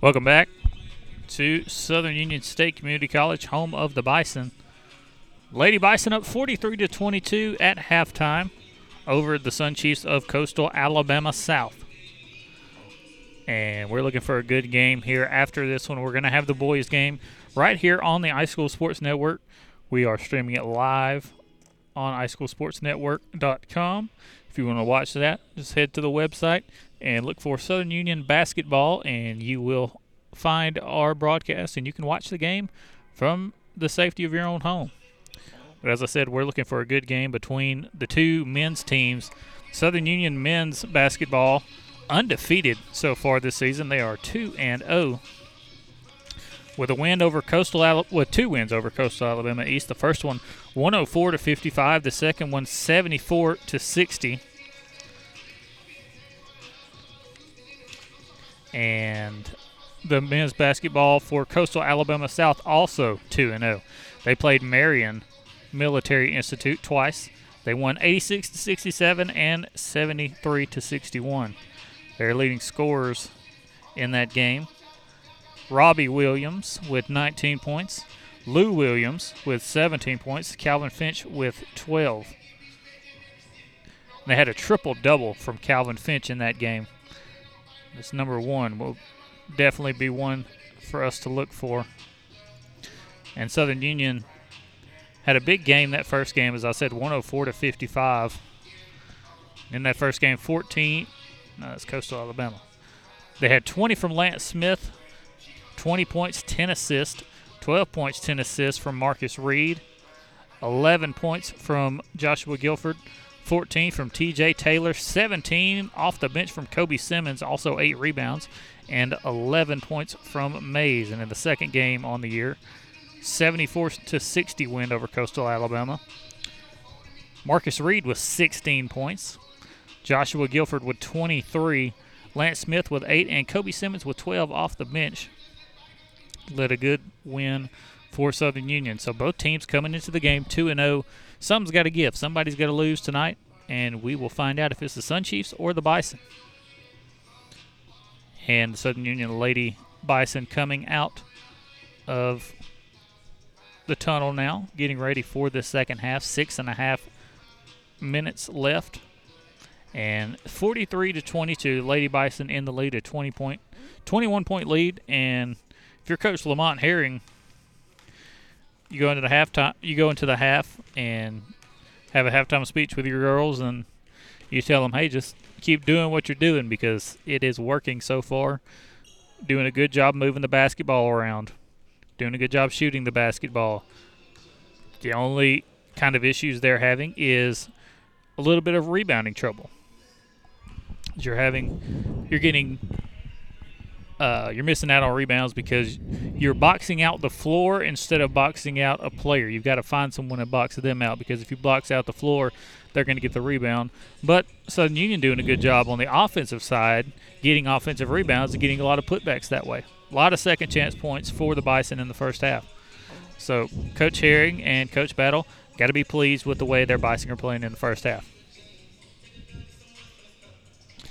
Welcome back to Southern Union State Community College, home of the Bison. Lady Bison up 43 to 22 at halftime over the Sun Chiefs of Coastal Alabama South. And we're looking for a good game here after this one. We're going to have the boys game right here on the iSchool Sports Network. We are streaming it live on iSchoolSportsNetwork.com. If you want to watch that, just head to the website and look for Southern Union basketball, and you will find our broadcast, and you can watch the game from the safety of your own home. But as I said, we're looking for a good game between the two men's teams. Southern Union men's basketball undefeated so far this season. They are 2 and 0 with a win over Coastal Al- with two wins over Coastal Alabama East. The first one 104 to 55, the second one 74 to 60. And the men's basketball for Coastal Alabama South also 2 and 0. They played Marion Military Institute twice. They won 86 to 67 and 73 to 61. Their leading scorers in that game Robbie Williams with 19 points, Lou Williams with 17 points, Calvin Finch with 12. They had a triple double from Calvin Finch in that game. This number one will definitely be one for us to look for. And Southern Union had a big game that first game, as I said, 104 to 55. In that first game, 14. No, that's Coastal Alabama. They had 20 from Lance Smith, 20 points, 10 assists, 12 points, 10 assists from Marcus Reed, 11 points from Joshua Guilford, 14 from TJ Taylor, 17 off the bench from Kobe Simmons, also 8 rebounds, and 11 points from Mays. And in the second game on the year, 74 to 60 win over Coastal Alabama. Marcus Reed with 16 points, Joshua Guilford with 23, Lance Smith with 8, and Kobe Simmons with 12 off the bench led a good win for Southern Union. So both teams coming into the game 2 and 0. Something's got to give. Somebody's got to lose tonight, and we will find out if it's the Sun Chiefs or the Bison. And the Southern Union Lady Bison coming out of the tunnel now, getting ready for the second half. Six and a half minutes left. And 43 to 22, Lady Bison in the lead, a 20 point, 21 point lead, and if you're Coach Lamont Herring, you go into the halftime, you go into the half and have a halftime speech with your girls, and you tell them, "Hey, just keep doing what you're doing because it is working so far. Doing a good job moving the basketball around, doing a good job shooting the basketball. The only kind of issues they're having is a little bit of rebounding trouble. You're having, you're getting uh, you're missing out on rebounds because you're boxing out the floor instead of boxing out a player. You've got to find someone to box them out because if you box out the floor, they're going to get the rebound. But Southern Union doing a good job on the offensive side, getting offensive rebounds and getting a lot of putbacks that way. A lot of second chance points for the Bison in the first half. So Coach Herring and Coach Battle got to be pleased with the way their Bison are playing in the first half.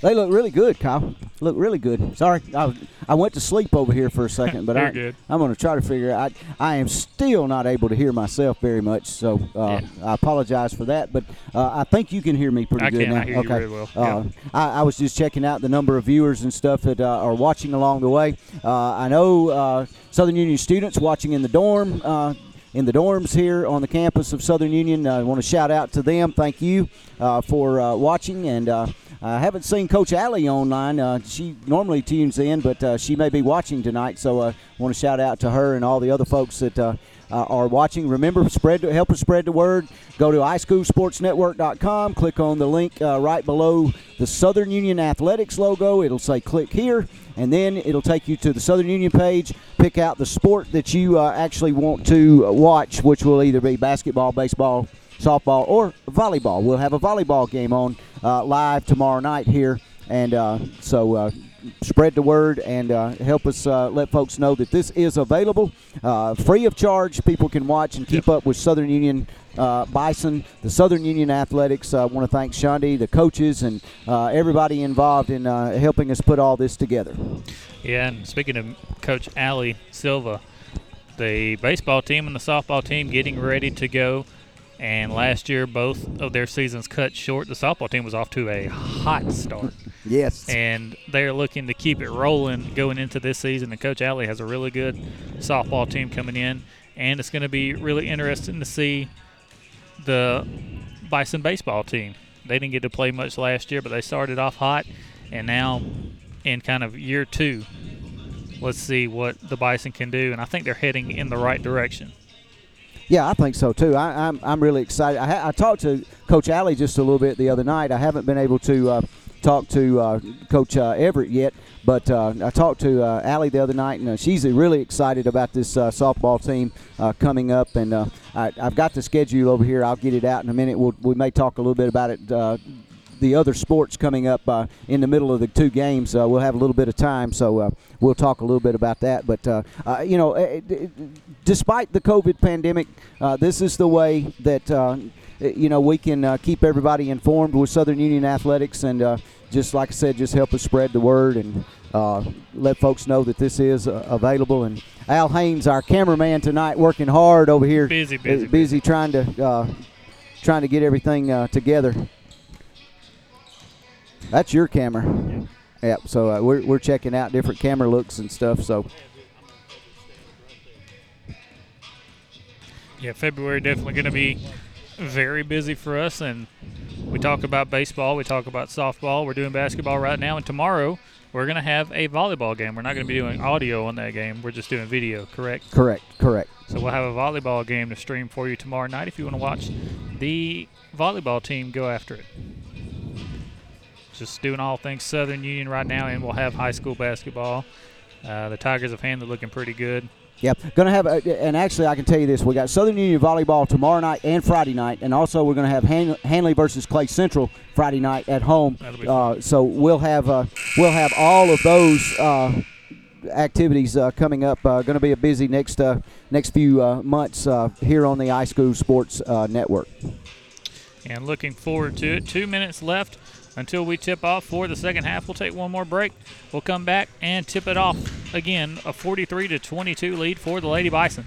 They look really good, Kyle. Look really good. Sorry, I, I went to sleep over here for a second, but <laughs> I, good. I'm going to try to figure out. I, I am still not able to hear myself very much, so uh, I apologize for that. But uh, I think you can hear me pretty I good can. now. I hear you okay. very well. Uh, I, I was just checking out the number of viewers and stuff that uh, are watching along the way. Uh, I know uh, Southern Union students watching in the dorm. Uh, in the dorms here on the campus of Southern Union. I want to shout out to them. Thank you uh, for uh, watching. And uh, I haven't seen Coach Allie online. Uh, she normally tunes in, but uh, she may be watching tonight. So I want to shout out to her and all the other folks that uh, uh, are watching. Remember, spread help us spread the word. Go to iSchoolSportsNetwork.com. Click on the link uh, right below the Southern Union Athletics logo. It'll say click here, and then it'll take you to the Southern Union page. Pick out the sport that you uh, actually want to watch, which will either be basketball, baseball, softball, or volleyball. We'll have a volleyball game on uh, live tomorrow night here, and uh, so uh, spread the word and uh, help us uh, let folks know that this is available, uh, free of charge. People can watch and keep up with Southern Union. Uh, Bison, the Southern Union Athletics. I want to thank Shondi, the coaches, and uh, everybody involved in uh, helping us put all this together. Yeah, and speaking of Coach Ali Silva, the baseball team and the softball team getting ready to go. And last year, both of their seasons cut short. The softball team was off to a hot start. Yes. And they're looking to keep it rolling going into this season. And Coach Alley has a really good softball team coming in. And it's going to be really interesting to see the Bison baseball team. They didn't get to play much last year, but they started off hot. And now, in kind of year two, let's see what the Bison can do. And I think they're heading in the right direction. Yeah, I think so too. I, I'm I'm really excited. I, ha- I talked to Coach Alley just a little bit the other night. I haven't been able to uh, talk to uh, Coach uh, Everett yet, but uh, I talked to uh, Allie the other night, and uh, she's really excited about this uh, softball team uh, coming up. And uh, I, I've got the schedule over here. I'll get it out in a minute. We'll, we may talk a little bit about it. The other sports coming up uh, in the middle of the two games. Uh, we'll have a little bit of time, so uh, we'll talk a little bit about that. But uh, uh, you know, eh, eh, despite the COVID pandemic, uh, this is the way that uh, eh, you know we can uh, keep everybody informed with Southern Union athletics, and uh, just like I said, just help us spread the word and. Uh, let folks know that this is uh, available. And Al Haynes, our cameraman tonight, working hard over here, Busy, uh, busy, busy trying to uh, trying to get everything uh, together. That's your camera. Yep. So uh, we're we're checking out different camera looks and stuff. So Yeah, February definitely going to be very busy for us, and we talk about baseball, we talk about softball, we're doing basketball right now, and tomorrow we're going to have a volleyball game. We're not going to be doing audio on that game; we're just doing video. Correct? correct, correct. So we'll have a volleyball game to stream for you tomorrow night if you want to watch the volleyball team go after it. Just doing all things Southern Union right now, and we'll have high school basketball. Uh, the Tigers of Handley looking pretty good. Yep, going to have, a, and actually, I can tell you this: we got Southern Union volleyball tomorrow night and Friday night, and also we're going to have Han- Handley versus Clay Central Friday night at home. Uh, so we'll have uh, we'll have all of those uh, activities uh, coming up. Uh, going to be a busy next uh, next few uh, months uh, here on the iSchool Sports uh, Network. and looking forward to it. Two minutes left until we tip off for the second half. We'll take one more break. We'll come back and tip it off again. A 43 to 22 lead for the Lady Bison.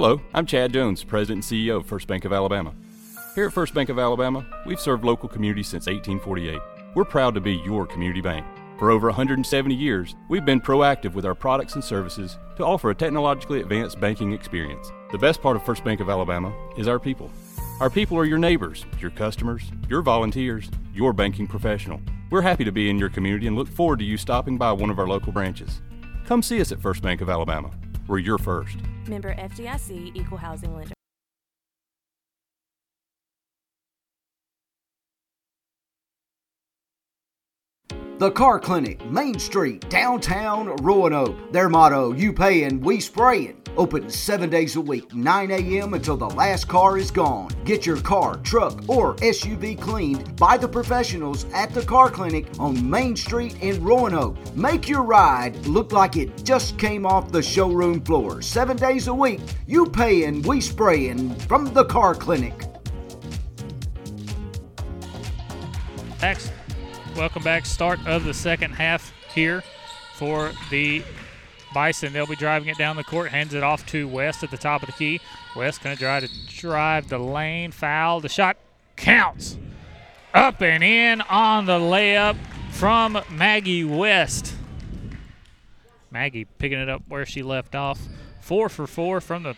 Hello, I'm Chad Jones, President and CEO of First Bank of Alabama. Here at First Bank of Alabama, we've served local communities since 1848. We're proud to be your community bank. For over 170 years, we've been proactive with our products and services to offer a technologically advanced banking experience. The best part of First Bank of Alabama is our people. Our people are your neighbors, your customers, your volunteers, your banking professional. We're happy to be in your community and look forward to you stopping by one of our local branches. Come see us at First Bank of Alabama where you're first. Member FDIC Equal Housing Lender. The Car Clinic, Main Street, downtown Roanoke. Their motto, you pay and we spray it. Open seven days a week, 9 a.m. until the last car is gone. Get your car, truck, or SUV cleaned by the professionals at the Car Clinic on Main Street in Roanoke. Make your ride look like it just came off the showroom floor. Seven days a week, you paying, we spraying from the Car Clinic. Excellent. Welcome back. Start of the second half here for the Bison. They'll be driving it down the court, hands it off to West at the top of the key. West going to try to drive the lane, foul. The shot counts. Up and in on the layup from Maggie West. Maggie picking it up where she left off. Four for four from the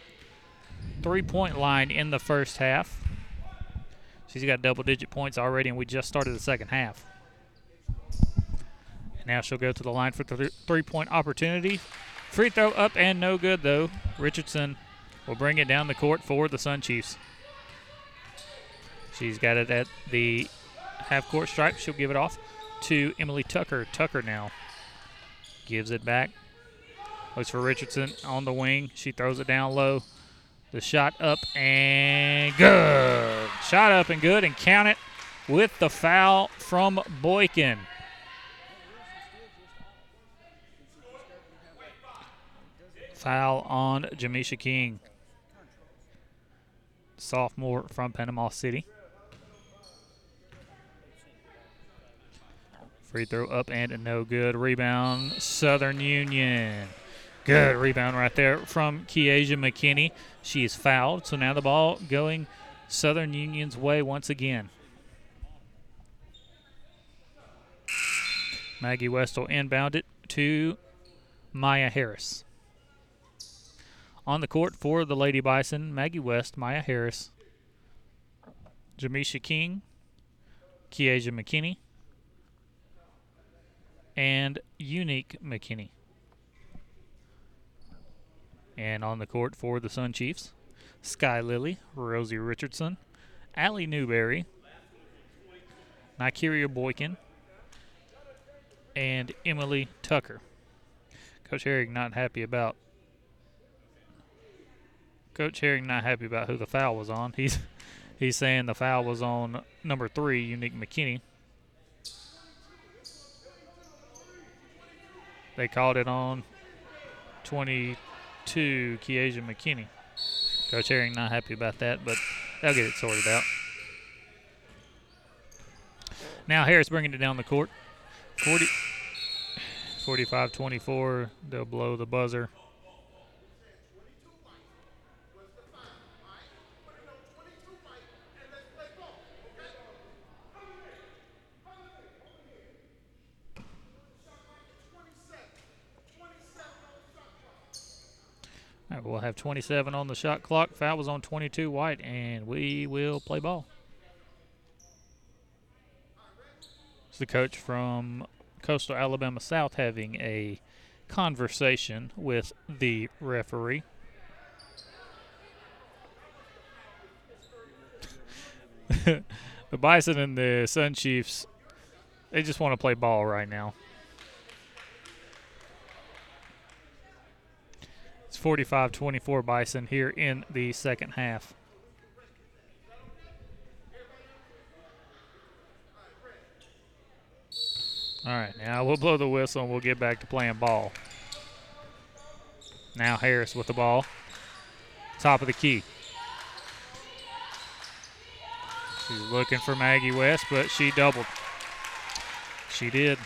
three point line in the first half. She's got double digit points already, and we just started the second half. Now she'll go to the line for the three point opportunity. Free throw up and no good, though. Richardson will bring it down the court for the Sun Chiefs. She's got it at the half court stripe. She'll give it off to Emily Tucker. Tucker now gives it back. Looks for Richardson on the wing. She throws it down low. The shot up and good. Shot up and good and count it with the foul from Boykin. Foul on Jamisha King, sophomore from Panama City. Free throw up and no good. Rebound, Southern Union. Good rebound right there from Kiesha McKinney. She is fouled, so now the ball going Southern Union's way once again. Maggie West will inbound it to Maya Harris. On the court for the Lady Bison, Maggie West, Maya Harris, Jamisha King, Kiesha McKinney, and Unique McKinney. And on the court for the Sun Chiefs, Sky Lily, Rosie Richardson, Allie Newberry, Nikeria Boykin, and Emily Tucker. Coach Herring not happy about Coach Herring not happy about who the foul was on. He's he's saying the foul was on number three, Unique McKinney. They called it on 22, Kiesha McKinney. Coach Herring not happy about that, but they'll get it sorted out. Now Harris bringing it down the court. 40, 45-24. They'll blow the buzzer. Right, we'll have 27 on the shot clock. Foul was on 22 white, and we will play ball. It's the coach from Coastal Alabama South having a conversation with the referee. <laughs> the Bison and the Sun Chiefs, they just want to play ball right now. 45 24 Bison here in the second half. All right, now we'll blow the whistle and we'll get back to playing ball. Now Harris with the ball. Top of the key. She's looking for Maggie West, but she doubled. She did.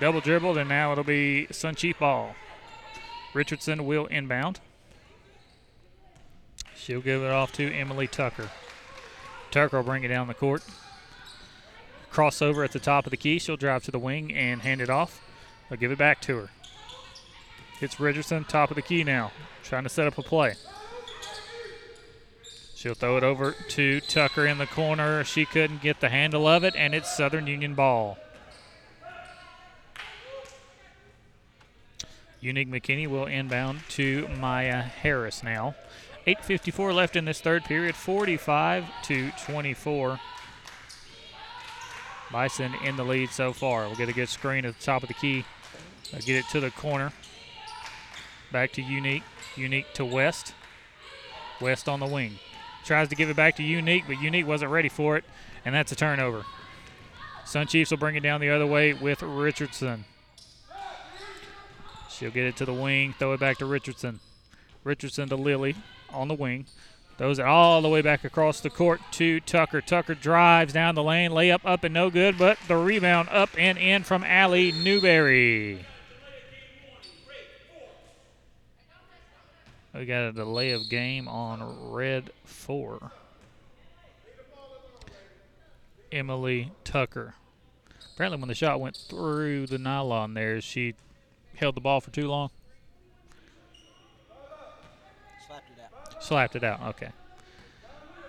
Double dribbled, and now it'll be Sun Chief ball. Richardson will inbound. She'll give it off to Emily Tucker. Tucker will bring it down the court. Crossover at the top of the key. She'll drive to the wing and hand it off. They'll give it back to her. It's Richardson, top of the key now, trying to set up a play. She'll throw it over to Tucker in the corner. She couldn't get the handle of it, and it's Southern Union ball. Unique McKinney will inbound to Maya Harris now. 8.54 left in this third period, 45 to 24. Bison in the lead so far. We'll get a good screen at the top of the key. Uh, get it to the corner. Back to Unique. Unique to West. West on the wing. Tries to give it back to Unique, but Unique wasn't ready for it, and that's a turnover. Sun Chiefs will bring it down the other way with Richardson. She'll get it to the wing, throw it back to Richardson. Richardson to Lily on the wing. Throws it all the way back across the court to Tucker. Tucker drives down the lane, layup up and no good, but the rebound up and in from Allie Newberry. We got a delay of game on red four. Emily Tucker. Apparently, when the shot went through the nylon there, she held the ball for too long. Slapped it out. Slapped it out. Okay.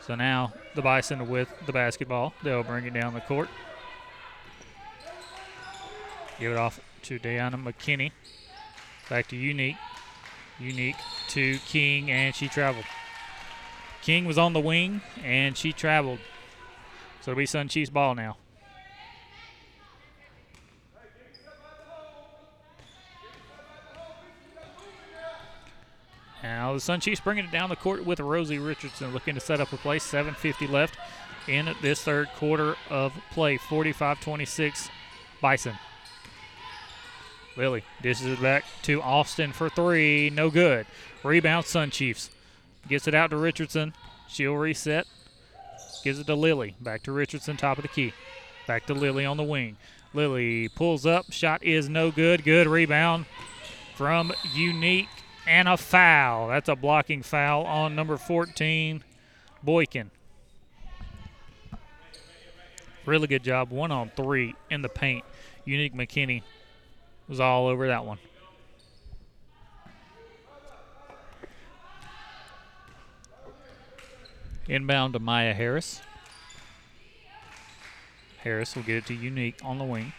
So now the Bison with the basketball. They'll bring it down the court. Give it off to Diana McKinney. Back to Unique. Unique to King, and she traveled. King was on the wing, and she traveled. So it'll be Sun Chiefs ball now. Now the Sun Chiefs bringing it down the court with Rosie Richardson looking to set up a play. 7.50 left in this third quarter of play. 45-26 Bison. Lily dishes it back to Austin for three. No good. Rebound Sun Chiefs. Gets it out to Richardson. She'll reset. Gives it to Lily. Back to Richardson, top of the key. Back to Lily on the wing. Lily pulls up. Shot is no good. Good rebound from Unique and a foul. That's a blocking foul on number 14, Boykin. Really good job. One on three in the paint. Unique McKinney was all over that one. Inbound to Maya Harris. Harris will get it to Unique on the wing.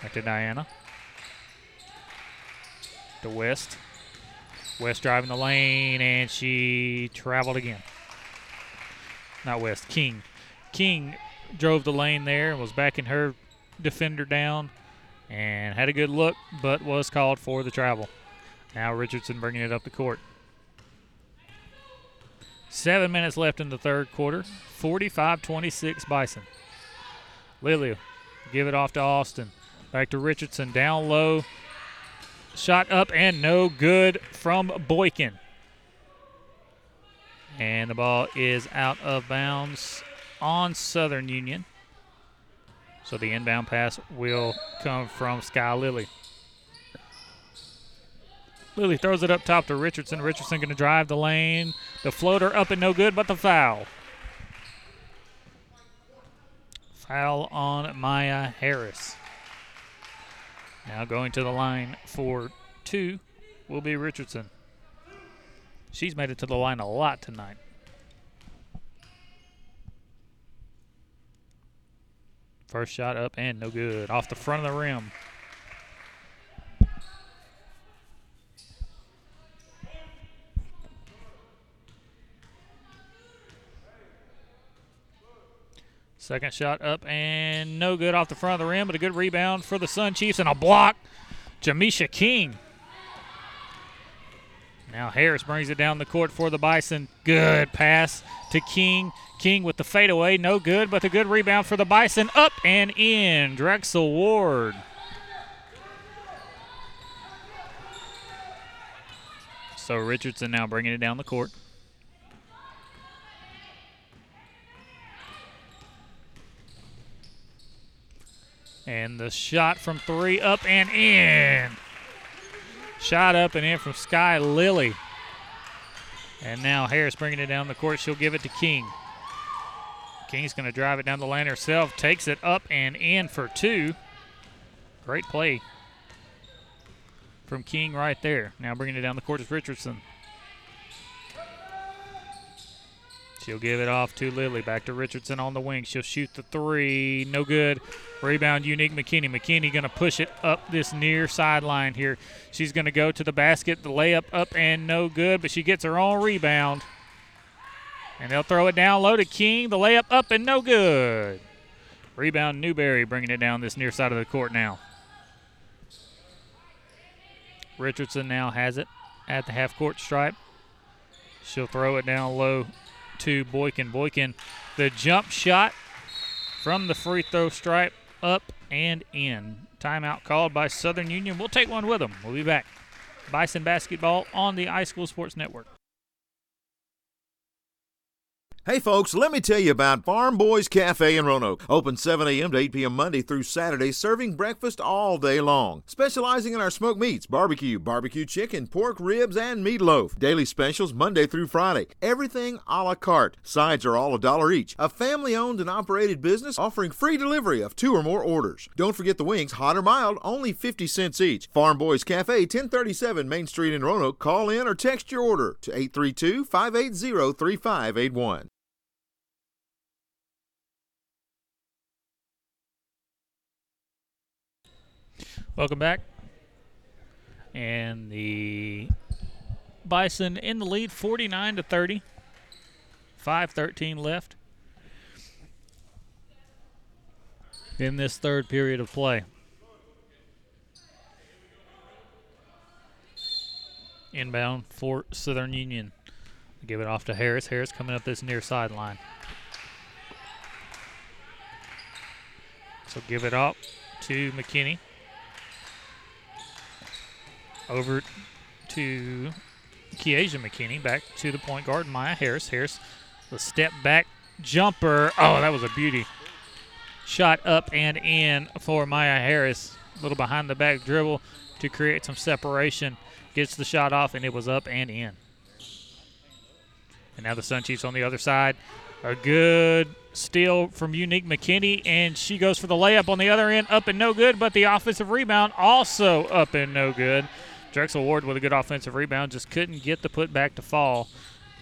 Back to Diana. To West. West driving the lane, and she traveled again. Not West, King. King drove the lane there and was backing her defender down and had a good look, but was called for the travel. Now Richardson bringing it up the court. Seven minutes left in the third quarter. 45 26 Bison. Lily give it off to Austin. Back to Richardson. Down low. Shot up and no good from Boykin. And the ball is out of bounds on Southern Union. So the inbound pass will come from Sky Lily. Lily throws it up top to Richardson. Richardson going to drive the lane. The floater up and no good, but the foul. Foul on Maya Harris. Now going to the line for two will be Richardson. She's made it to the line a lot tonight. First shot up and no good. Off the front of the rim. Second shot up and no good off the front of the rim, but a good rebound for the Sun Chiefs and a block. Jamisha King. Now Harris brings it down the court for the Bison. Good pass to King. King with the fadeaway, no good, but a good rebound for the Bison. Up and in. Drexel Ward. So Richardson now bringing it down the court. And the shot from three up and in. Shot up and in from Sky Lily. And now Harris bringing it down the court. She'll give it to King. King's going to drive it down the lane herself. Takes it up and in for two. Great play from King right there. Now bringing it down the court is Richardson. She'll give it off to Lily. Back to Richardson on the wing. She'll shoot the three. No good. Rebound, Unique McKinney. McKinney going to push it up this near sideline here. She's going to go to the basket. The layup up and no good, but she gets her own rebound. And they'll throw it down low to King. The layup up and no good. Rebound Newberry bringing it down this near side of the court now. Richardson now has it at the half court stripe. She'll throw it down low to Boykin. Boykin, the jump shot from the free throw stripe up and in. Timeout called by Southern Union. We'll take one with them. We'll be back. Bison Basketball on the iSchool Sports Network. Hey folks, let me tell you about Farm Boys Cafe in Roanoke. Open 7 a.m. to 8 p.m. Monday through Saturday, serving breakfast all day long. Specializing in our smoked meats, barbecue, barbecue chicken, pork ribs, and meatloaf. Daily specials Monday through Friday. Everything a la carte. Sides are all a dollar each. A family owned and operated business offering free delivery of two or more orders. Don't forget the wings, hot or mild, only 50 cents each. Farm Boys Cafe, 1037 Main Street in Roanoke. Call in or text your order to 832 580 3581. Welcome back. And the Bison in the lead 49 to 30. 5:13 left in this third period of play. Inbound for Southern Union. Give it off to Harris. Harris coming up this near sideline. So give it up to McKinney over to Kiesha McKinney. Back to the point guard, Maya Harris. Harris, the step back jumper. Oh, that was a beauty. Shot up and in for Maya Harris. A little behind the back dribble to create some separation. Gets the shot off, and it was up and in. And now the Sun Chiefs on the other side. A good steal from Unique McKinney, and she goes for the layup on the other end, up and no good, but the offensive rebound also up and no good. Drexel Ward with a good offensive rebound, just couldn't get the putback to fall.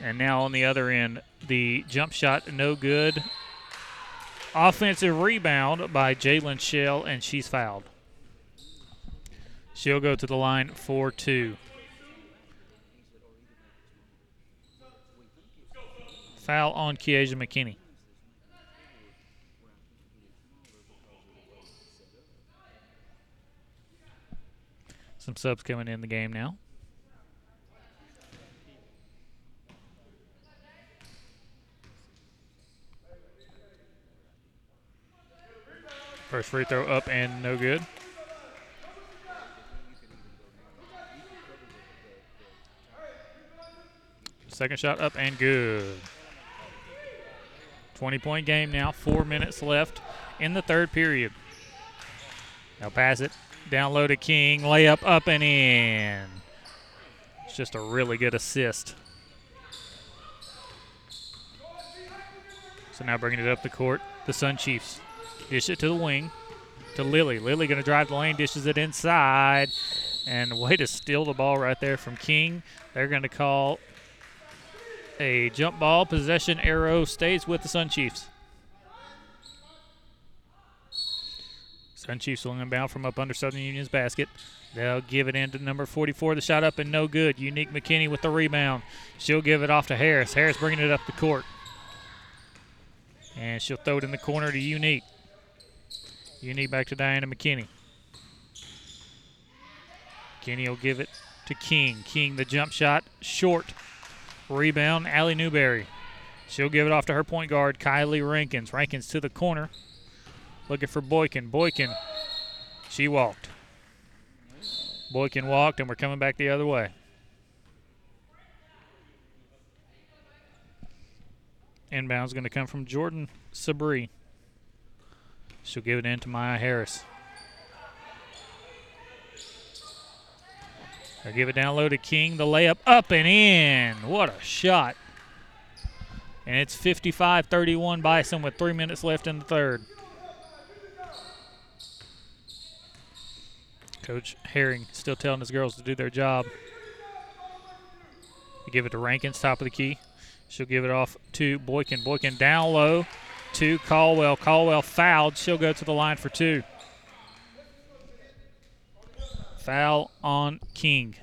And now on the other end, the jump shot no good. Offensive rebound by Jalen Shell, and she's fouled. She'll go to the line for two. Foul on Kiesha McKinney. Some subs coming in the game now. First free throw up and no good. Second shot up and good. 20 point game now, four minutes left in the third period. Now pass it down low to King, layup up and in. It's just a really good assist. So now bringing it up the court, the Sun Chiefs dish it to the wing to Lily. Lily going to drive the lane, dishes it inside, and way to steal the ball right there from King. They're going to call a jump ball. Possession arrow stays with the Sun Chiefs. Sun Chiefs will inbound from up under Southern Union's basket. They'll give it in to number 44. The shot up and no good. Unique McKinney with the rebound. She'll give it off to Harris. Harris bringing it up the court. And she'll throw it in the corner to Unique. Unique back to Diana McKinney. McKinney will give it to King. King, the jump shot, short. Rebound, Allie Newberry. She'll give it off to her point guard, Kylie Rankins. Rankins to the corner. Looking for Boykin. Boykin, she walked. Boykin walked, and we're coming back the other way. Inbound's going to come from Jordan Sabri. She'll give it in to Maya Harris. They'll give it down low to King. The layup up and in. What a shot. And it's 55 31 Bison with three minutes left in the third. Coach Herring still telling his girls to do their job. They give it to Rankins, top of the key. She'll give it off to Boykin. Boykin down low to Caldwell. Caldwell fouled. She'll go to the line for two. Foul on King.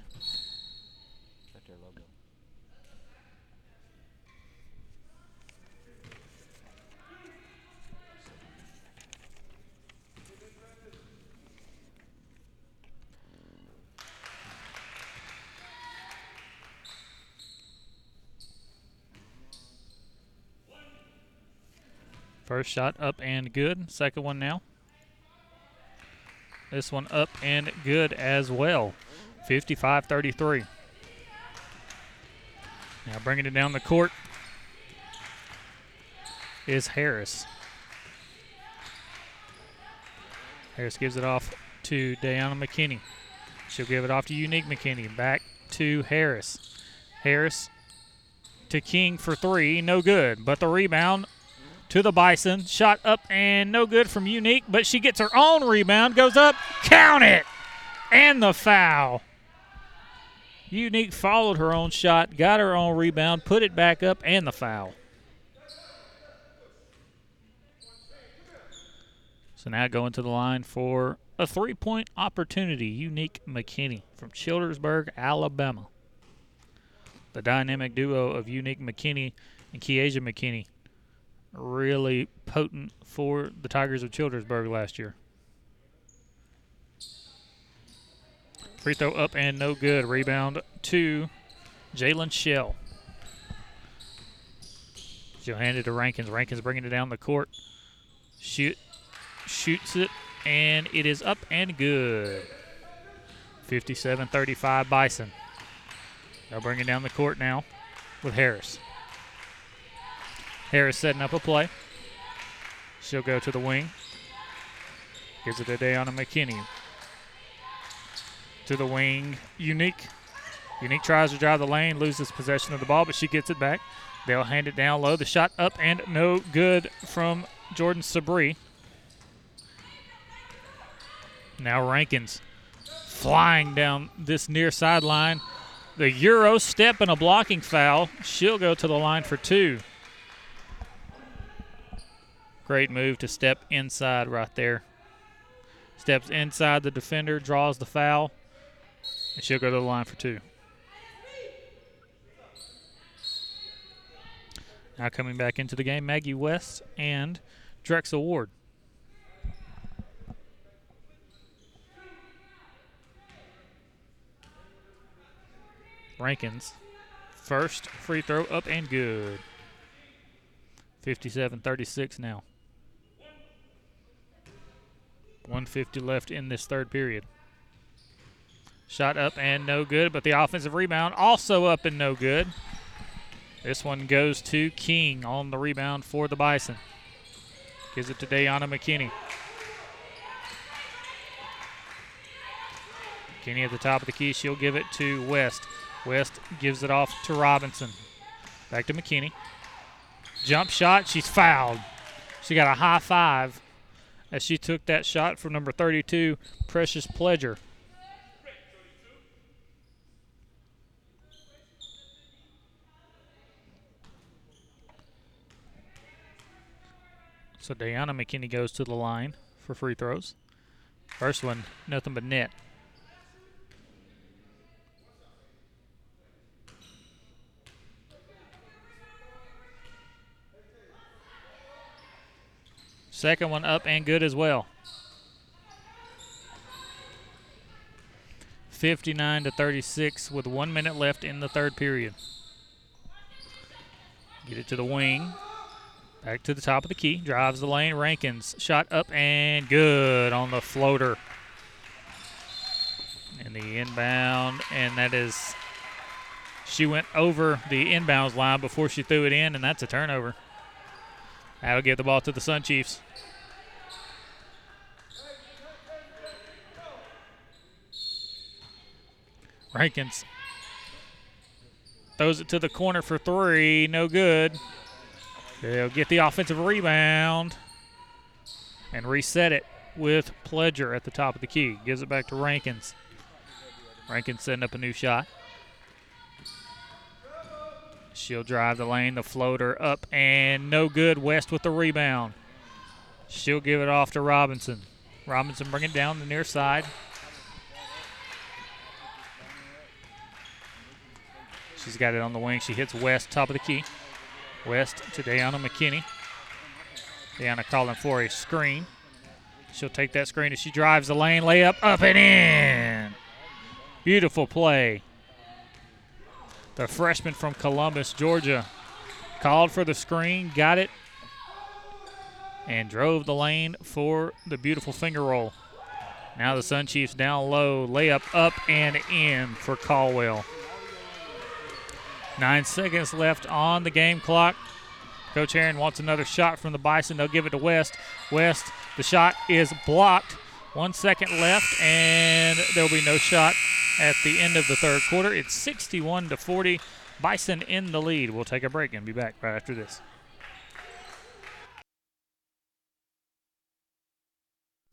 First shot up and good. Second one now. This one up and good as well. 55 33. Now bringing it down the court is Harris. Harris gives it off to Diana McKinney. She'll give it off to Unique McKinney. Back to Harris. Harris to King for three. No good. But the rebound to the Bison. Shot up and no good from Unique, but she gets her own rebound. Goes up. Count it. And the foul. Unique followed her own shot, got her own rebound, put it back up, and the foul. So now going to the line for a three point opportunity. Unique McKinney from Childersburg, Alabama. The dynamic duo of Unique McKinney and Kiesha McKinney really potent for the Tigers of Childersburg last year. Free throw up and no good. Rebound to Jalen Shell. She'll hand it to Rankins. Rankins bringing it down the court. Shoot, shoots it, and it is up and good. 57 35 Bison. They'll bring it down the court now with Harris. Harris setting up a play. She'll go to the wing. Gives it to Dayana McKinney. To the wing, Unique. Unique tries to drive the lane, loses possession of the ball, but she gets it back. They'll hand it down low. The shot up and no good from Jordan Sabri. Now Rankins flying down this near sideline. The Euro step and a blocking foul. She'll go to the line for two. Great move to step inside right there. Steps inside the defender, draws the foul, and she'll go to the line for two. Now coming back into the game, Maggie West and Drexel Ward. Rankins. First free throw up and good. 57 36 now. 150 left in this third period. Shot up and no good, but the offensive rebound also up and no good. This one goes to King on the rebound for the Bison. Gives it to Dayana McKinney. McKinney at the top of the key. She'll give it to West. West gives it off to Robinson. Back to McKinney. Jump shot. She's fouled. She got a high five as she took that shot from number 32, Precious Pledger. So Diana McKinney goes to the line for free throws. First one, nothing but net. Second one up and good as well. 59 to 36 with one minute left in the third period. Get it to the wing. Back to the top of the key. Drives the lane. Rankins. Shot up and good on the floater. And the inbound. And that is. She went over the inbounds line before she threw it in, and that's a turnover. That'll give the ball to the Sun Chiefs. Rankins throws it to the corner for three. No good. They'll get the offensive rebound and reset it with Pledger at the top of the key. Gives it back to Rankins. Rankins setting up a new shot. She'll drive the lane, the floater up and no good. West with the rebound. She'll give it off to Robinson. Robinson bring it down the near side. She's got it on the wing. She hits West, top of the key. West to Dayana McKinney. Dayana calling for a screen. She'll take that screen as she drives the lane, layup up and in. Beautiful play. The freshman from Columbus, Georgia, called for the screen, got it, and drove the lane for the beautiful finger roll. Now the Sun Chiefs down low, layup up and in for Caldwell. Nine seconds left on the game clock. Coach Herring wants another shot from the Bison. They'll give it to West. West, the shot is blocked. One second left, and there'll be no shot at the end of the third quarter. It's 61 to 40. Bison in the lead. We'll take a break and be back right after this.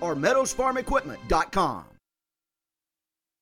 or meadowsfarmequipment.com.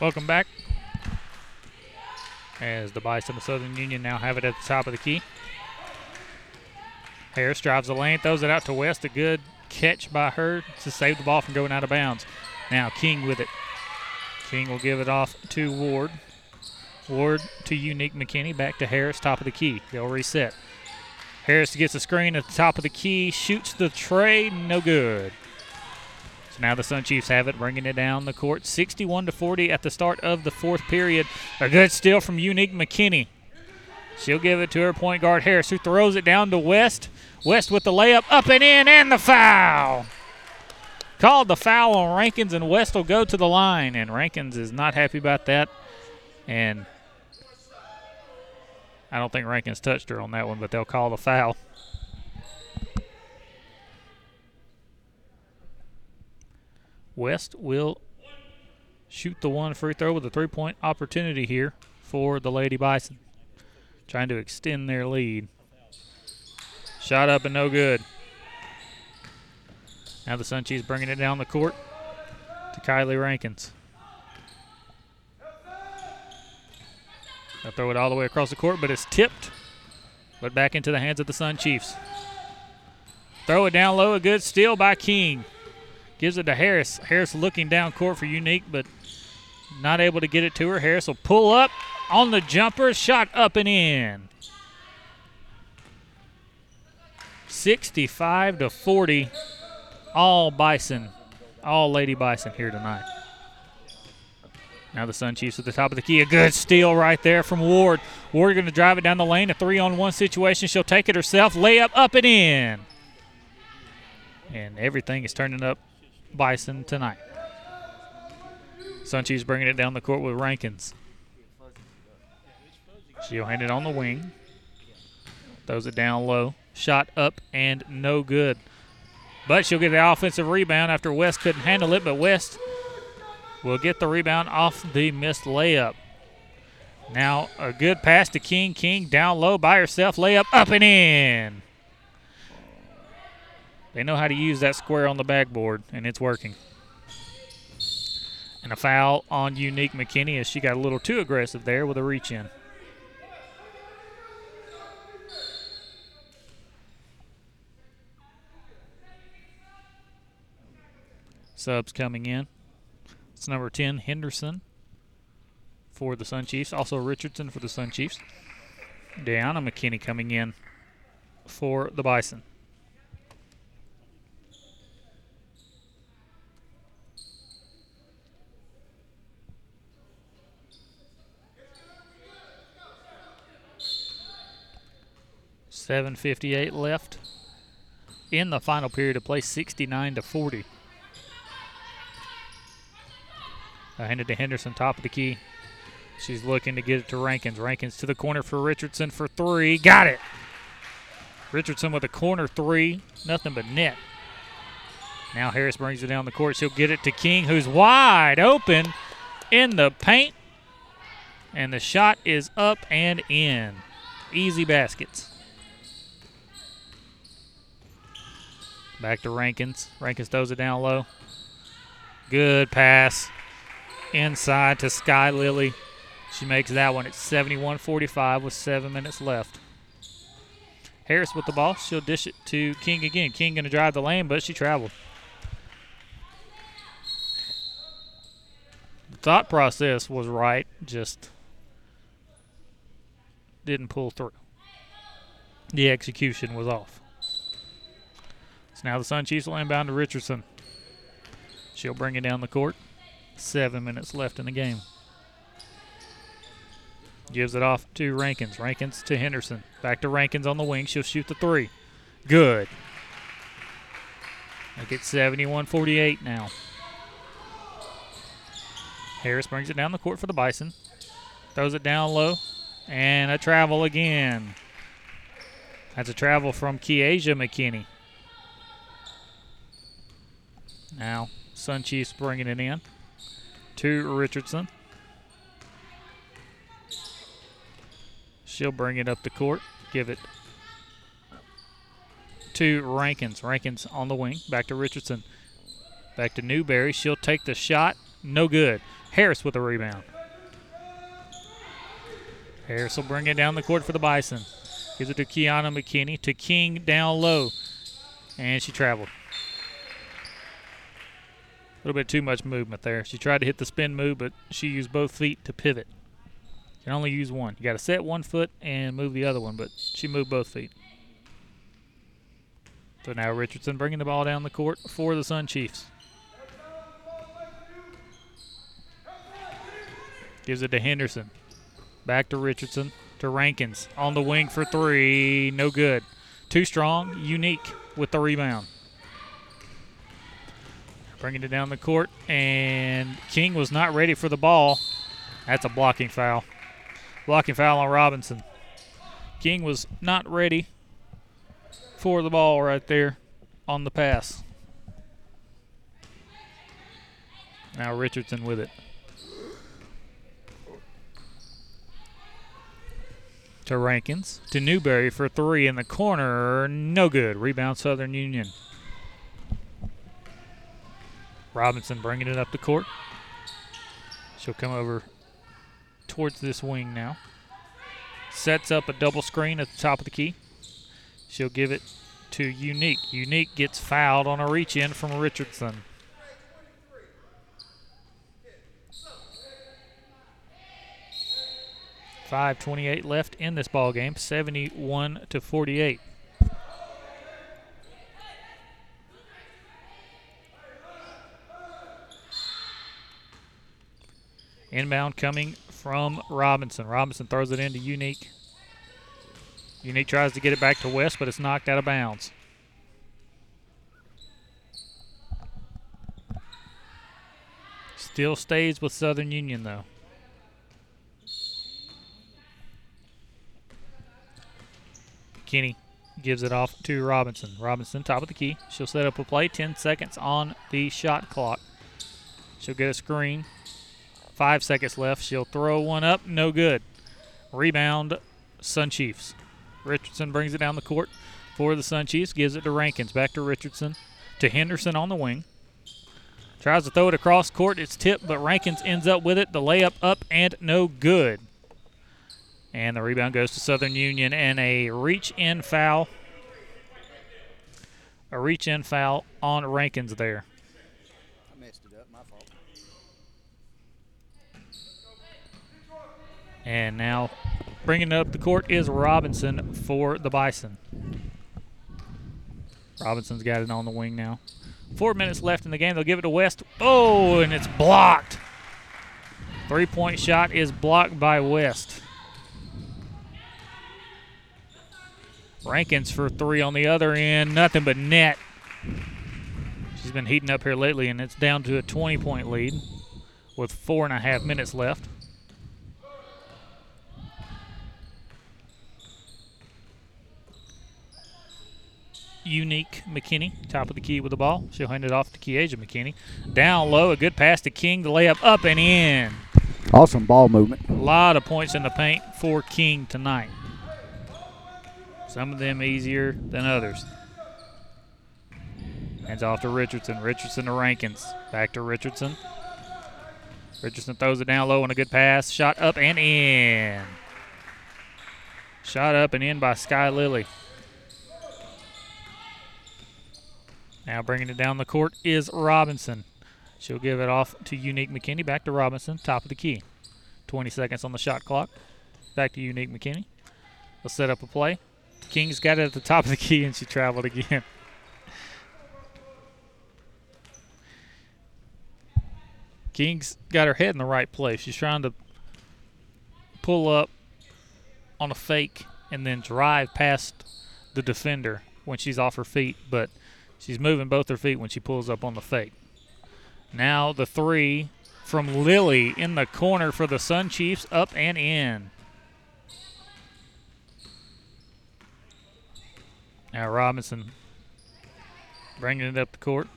Welcome back. As the Bison of Southern Union now have it at the top of the key. Harris drives the lane, throws it out to West. A good catch by her to save the ball from going out of bounds. Now King with it. King will give it off to Ward. Ward to Unique McKinney. Back to Harris, top of the key. They'll reset. Harris gets a screen at the top of the key, shoots the tray, no good. Now the Sun Chiefs have it, bringing it down the court, 61 to 40 at the start of the fourth period. A good steal from Unique McKinney. She'll give it to her point guard Harris, who throws it down to West. West with the layup, up and in, and the foul. Called the foul on Rankins, and West will go to the line. And Rankins is not happy about that. And I don't think Rankins touched her on that one, but they'll call the foul. West will shoot the one free throw with a three point opportunity here for the Lady Bison. Trying to extend their lead. Shot up and no good. Now the Sun Chiefs bringing it down the court to Kylie Rankins. They'll throw it all the way across the court, but it's tipped. But back into the hands of the Sun Chiefs. Throw it down low, a good steal by King. Gives it to Harris. Harris looking down court for Unique, but not able to get it to her. Harris will pull up on the jumper, shot up and in. 65 to 40. All Bison, all Lady Bison here tonight. Now the Sun Chiefs at the top of the key. A good steal right there from Ward. Ward going to drive it down the lane. A three on one situation. She'll take it herself. Layup up and in. And everything is turning up Bison tonight. Sun Chiefs bringing it down the court with Rankins. She'll hand it on the wing. Throws it down low. Shot up and no good. But she'll get the offensive rebound after West couldn't handle it. But West will get the rebound off the missed layup. Now a good pass to King. King down low by herself. Layup up and in. They know how to use that square on the backboard, and it's working. And a foul on Unique McKinney as she got a little too aggressive there with a reach in. Subs coming in. It's number 10, Henderson for the Sun Chiefs. Also Richardson for the Sun Chiefs. Deanna McKinney coming in for the Bison. Seven fifty-eight left in the final period of play, sixty-nine to forty. I handed to Henderson, top of the key. She's looking to get it to Rankins. Rankins to the corner for Richardson for three. Got it. Richardson with a corner three. Nothing but net. Now Harris brings it down the court. She'll get it to King, who's wide open in the paint. And the shot is up and in. Easy baskets. Back to Rankins. Rankins throws it down low. Good pass. Inside to Sky Lily. She makes that one at 71 45 with seven minutes left. Harris with the ball. She'll dish it to King again. King going to drive the lane, but she traveled. The thought process was right, just didn't pull through. The execution was off. So now the Sun Chiefs will inbound to Richardson. She'll bring it down the court. Seven minutes left in the game. Gives it off to Rankins. Rankins to Henderson. Back to Rankins on the wing. She'll shoot the three. Good. Make it 71 48 now. Harris brings it down the court for the Bison. Throws it down low. And a travel again. That's a travel from Kiesha McKinney. Now, Sun Chiefs bringing it in to Richardson. She'll bring it up the court, give it to Rankins. Rankins on the wing, back to Richardson. Back to Newberry. She'll take the shot. No good. Harris with a rebound. Harris will bring it down the court for the Bison. Gives it to Kiana McKinney. To King down low. And she traveled. A little bit too much movement there. She tried to hit the spin move, but she used both feet to pivot. You can only use one. You got to set one foot and move the other one, but she moved both feet. So now Richardson bringing the ball down the court for the Sun Chiefs. Gives it to Henderson. Back to Richardson. To Rankins. On the wing for three. No good. Too strong. Unique with the rebound. Bringing it down the court. And King was not ready for the ball. That's a blocking foul. Blocking foul on Robinson. King was not ready for the ball right there on the pass. Now Richardson with it. To Rankins. To Newberry for three in the corner. No good. Rebound Southern Union. Robinson bringing it up the court. She'll come over towards this wing now. Sets up a double screen at the top of the key. She'll give it to Unique. Unique gets fouled on a reach in from Richardson. Five twenty-eight left in this ball game. Seventy-one to forty-eight. Inbound coming from Robinson. Robinson throws it into Unique. Unique tries to get it back to West, but it's knocked out of bounds. Still stays with Southern Union, though. Kenny gives it off to Robinson. Robinson, top of the key. She'll set up a play. 10 seconds on the shot clock. She'll get a screen. Five seconds left. She'll throw one up. No good. Rebound, Sun Chiefs. Richardson brings it down the court for the Sun Chiefs. Gives it to Rankins. Back to Richardson. To Henderson on the wing. Tries to throw it across court. It's tipped, but Rankins ends up with it. The layup up and no good. And the rebound goes to Southern Union and a reach in foul. A reach in foul on Rankins there. I messed it up. My fault. And now bringing up the court is Robinson for the Bison. Robinson's got it on the wing now. Four minutes left in the game. They'll give it to West. Oh, and it's blocked. Three point shot is blocked by West. Rankins for three on the other end. Nothing but net. She's been heating up here lately, and it's down to a 20 point lead with four and a half minutes left. Unique McKinney, top of the key with the ball. She'll hand it off to Kiesha McKinney. Down low, a good pass to King. The layup up and in. Awesome ball movement. A lot of points in the paint for King tonight. Some of them easier than others. Hands off to Richardson. Richardson to Rankins. Back to Richardson. Richardson throws it down low on a good pass. Shot up and in. Shot up and in by Sky Lily. Now bringing it down the court is Robinson. She'll give it off to Unique McKinney. Back to Robinson, top of the key. 20 seconds on the shot clock. Back to Unique McKinney. They'll set up a play. King's got it at the top of the key and she traveled again. <laughs> King's got her head in the right place. She's trying to pull up on a fake and then drive past the defender when she's off her feet, but she's moving both her feet when she pulls up on the fake. Now the three from Lily in the corner for the Sun Chiefs, up and in. Now Robinson bringing it up the court.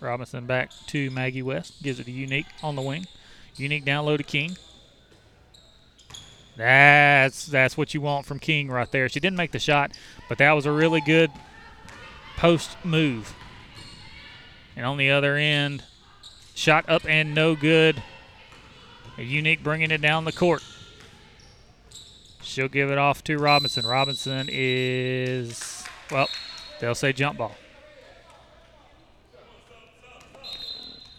Robinson back to Maggie West. Gives it to Unique on the wing. Unique down low to King. That's that's what you want from King right there. She didn't make the shot, but that was a really good post move. And on the other end, shot up and no good. A Unique bringing it down the court. She'll give it off to Robinson. Robinson is, well, they'll say jump ball.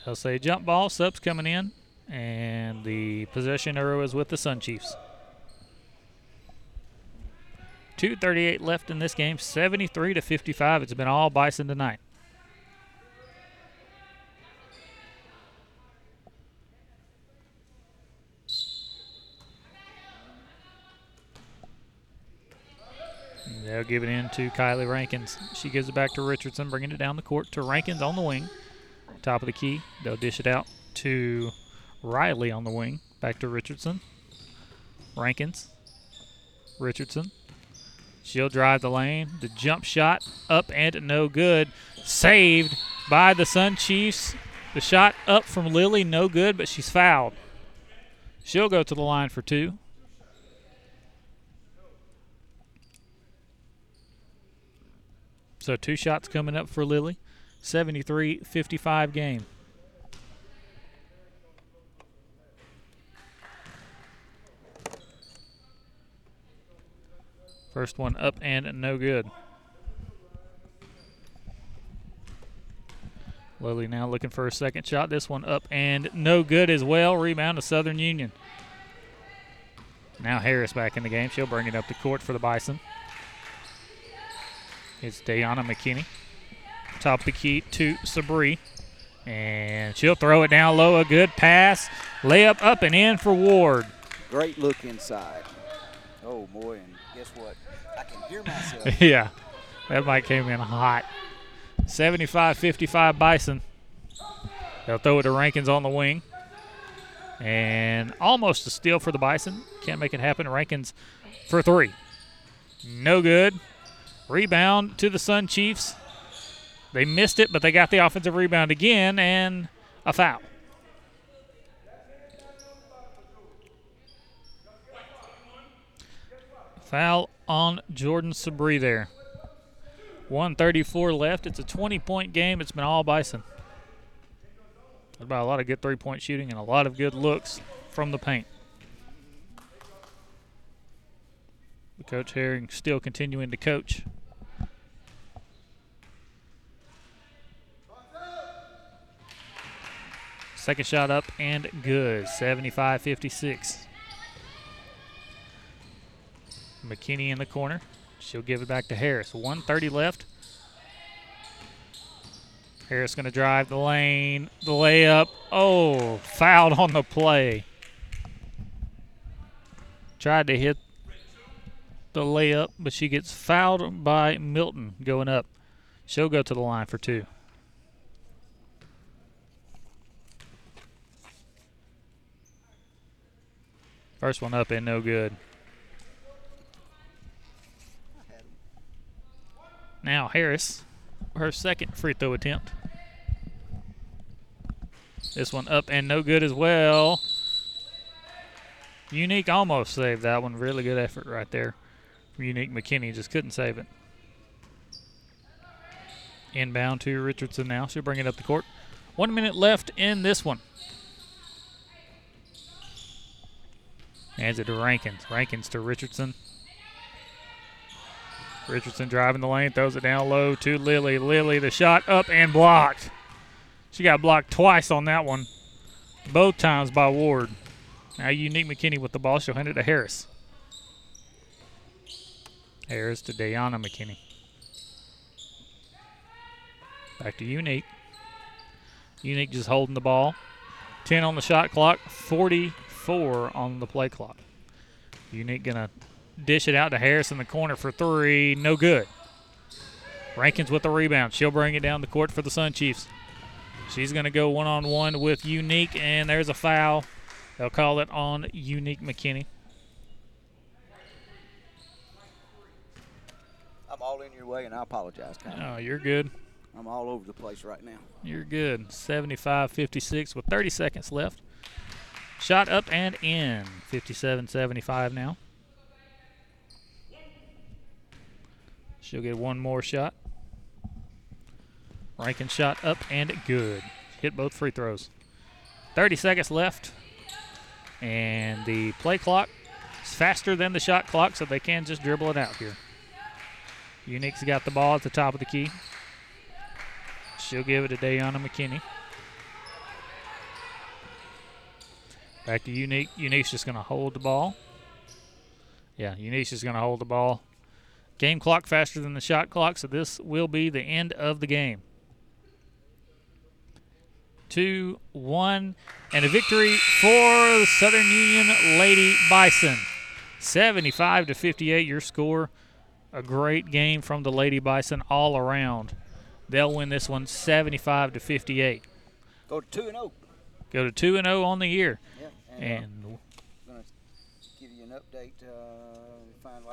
They'll say jump ball. Subs coming in. And the possession arrow is with the Sun Chiefs. 2.38 left in this game. 73 to 55. It's been all Bison tonight. They'll give it in to Kylie Rankins. She gives it back to Richardson, bringing it down the court to Rankins on the wing. Top of the key. They'll dish it out to Riley on the wing. Back to Richardson. Rankins. Richardson. She'll drive the lane. The jump shot up and no good. Saved by the Sun Chiefs. The shot up from Lily, no good, but she's fouled. She'll go to the line for two. So two shots coming up for Lily. 73-55 game. First one up and no good. Lily now looking for a second shot. This one up and no good as well. Rebound to Southern Union. Now Harris back in the game. She'll bring it up the court for the Bison. It's Dayana McKinney. Top the key to Sabri. And she'll throw it down low. A good pass. Layup up and in for Ward. Great look inside. Oh, boy. And guess what? I can hear myself. <laughs> yeah. That might came in hot. 75 55 Bison. They'll throw it to Rankins on the wing. And almost a steal for the Bison. Can't make it happen. Rankins for three. No good. Rebound to the Sun Chiefs. They missed it, but they got the offensive rebound again and a foul. Foul on Jordan Sabri there. 134 left. It's a 20 point game. It's been all Bison. About a lot of good three point shooting and a lot of good looks from the paint. Coach Herring still continuing to coach. Second shot up and good. 75 56. McKinney in the corner. She'll give it back to Harris. 130 left. Harris going to drive the lane. The layup. Oh, fouled on the play. Tried to hit the layup, but she gets fouled by Milton going up. She'll go to the line for two. First one up and no good. Now Harris, her second free throw attempt. This one up and no good as well. Unique almost saved that one. Really good effort right there. Unique McKinney just couldn't save it. Inbound to Richardson now. She'll bring it up the court. One minute left in this one. Hands it to Rankins. Rankins to Richardson. Richardson driving the lane, throws it down low to Lily. Lily, the shot up and blocked. She got blocked twice on that one, both times by Ward. Now Unique McKinney with the ball. She'll hand it to Harris. Harris to Dayana McKinney. Back to Unique. Unique just holding the ball. 10 on the shot clock, 44 on the play clock. Unique going to dish it out to Harris in the corner for three. No good. Rankins with the rebound. She'll bring it down the court for the Sun Chiefs. She's going to go one on one with Unique, and there's a foul. They'll call it on Unique McKinney. I'm all in your way, and I apologize. Kyle. Oh, you're good. I'm all over the place right now. You're good. 75 56 with 30 seconds left. Shot up and in. 57 75 now. She'll get one more shot. Rankin shot up and good. Hit both free throws. 30 seconds left. And the play clock is faster than the shot clock, so they can just dribble it out here. Unique's got the ball at the top of the key. She'll give it to Dayana McKinney. Back to Unique. Unique's just going to hold the ball. Yeah, Unique's just going to hold the ball. Game clock faster than the shot clock, so this will be the end of the game. Two, one, and a victory for the Southern Union Lady Bison. 75 to 58, your score. A great game from the Lady Bison all around. They'll win this one 75 to 58. Go to 2 and 0. Go to 2 and 0 on the year. Yeah, and, And uh, going to give you an update. Uh,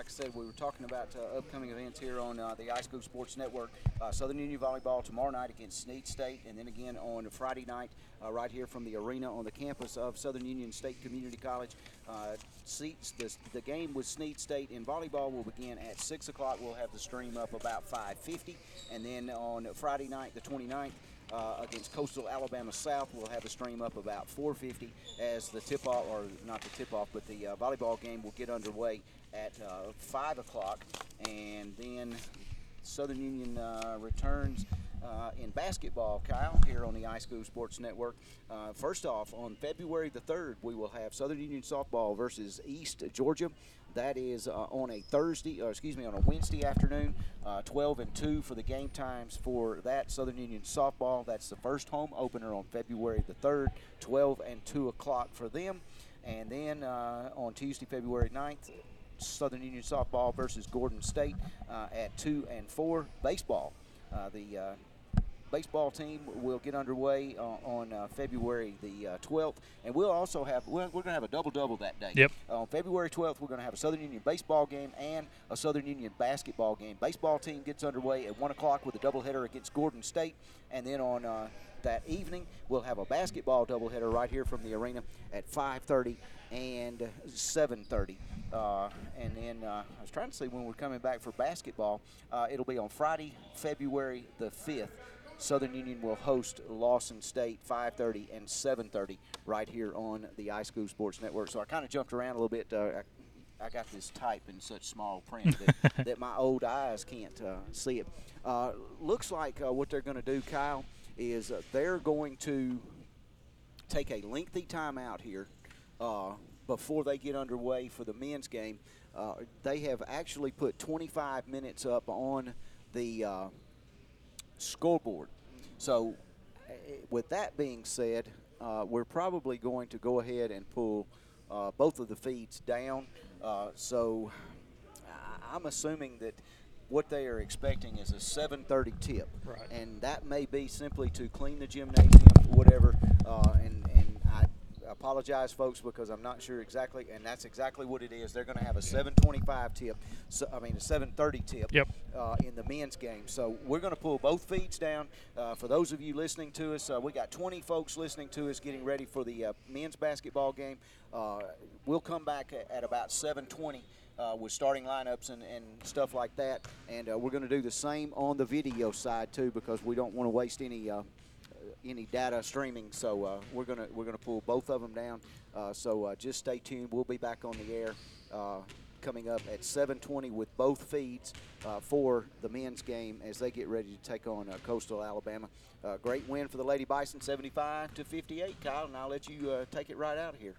I said, we were talking about uh, upcoming events here on uh, the iSchool Sports Network. Uh, Southern Union volleyball tomorrow night against Snead State, and then again on Friday night uh, right here from the arena on the campus of Southern Union State Community College. Uh, seats the, the game with Snead State in volleyball will begin at six o'clock. We'll have the stream up about 5:50, and then on Friday night, the 29th. Uh, against Coastal Alabama South. We'll have the stream up about 4:50 as the tip-off, or not the tip-off, but the uh, volleyball game will get underway at uh, 5 o'clock, and then Southern Union uh, returns uh, in basketball, Kyle, here on the iSchool Sports Network. Uh, first off, on February the 3rd, we will have Southern Union softball versus East Georgia. That is uh, on a Thursday, or excuse me, on a Wednesday afternoon, uh, 12 and 2 for the game times for that Southern Union softball. That's the first home opener on February the 3rd, 12 and 2 o'clock for them. And then uh, on Tuesday, February 9th, Southern Union softball versus Gordon State uh, at 2 and 4. Baseball. Uh, the uh, baseball team will get underway uh, on uh, February the uh, 12th, and we'll also have we're, we're going to have a double double that day. Yep. on February 12th, we're going to have a Southern Union baseball game and a Southern Union basketball game. Baseball team gets underway at one o'clock with a doubleheader against Gordon State, and then on uh, that evening we'll have a basketball doubleheader right here from the arena at 5:30 and 7:30. Uh, and then uh, I was trying to see when we're coming back for basketball. Uh, it'll be on Friday, February the 5th. Southern Union will host Lawson State 5:30 and 7:30 right here on the iSchool Sports Network. So I kind of jumped around a little bit. Uh, I, I got this type in such small print that, <laughs> that my old eyes can't uh, see it. Uh, looks like uh, what they're going to do, Kyle, is uh, they're going to take a lengthy timeout here uh, before they get underway for the men's game. Uh, they have actually put 25 minutes up on the uh, scoreboard. So, eh, with that being said, uh, we're probably going to go ahead and pull uh, both of the feeds down. Uh, so, I'm assuming that what they are expecting is a 7:30 tip, Right. and that may be simply to clean the gymnasium, whatever. Uh, and apologize, folks, because I'm not sure exactly, and that's exactly what it is. They're going to have a 7:25 tip. So, I mean, a 7:30 tip. Yep. Uh, in the men's game, so we're going to pull both feeds down. Uh, for those of you listening to us, uh, we got 20 folks listening to us, getting ready for the uh, men's basketball game. Uh, we'll come back at, at about 7:20. Uh, with starting lineups and, and stuff like that. And uh, we're going to do the same on the video side too because we don't want to waste any uh, any data streaming. So uh, we're gonna we're gonna pull both of them down. Uh, so uh, just stay tuned. We'll be back on the air uh, coming up at 7:20 with both feeds uh, for the men's game as they get ready to take on Coastal Alabama. Great win for the Lady Bison, 75 to 58. Kyle, and I'll let you take it right out of here.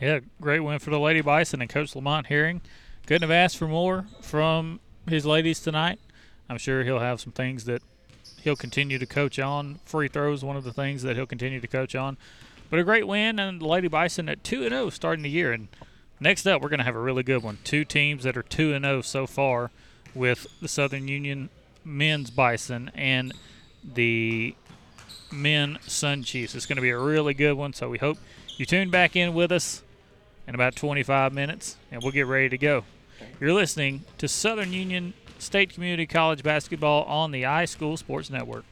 Yeah, great win for the Lady Bison and Coach Lamont Herring. Couldn't have asked for more from his ladies tonight. I'm sure he'll have some things that he'll continue to coach on. Free throws, one of the things that he'll continue to coach on. But a great win, and the Lady Bison at 2 and 0 starting the year. And next up, we're going to have a really good one. Two teams that are 2 and 0 so far with the Southern Union men's Bison and the men Sun Chiefs. It's going to be a really good one, so we hope you tune back in with us in about 25 minutes, and we'll get ready to go. You're listening to Southern Union State Community College basketball on the iSchool Sports Network.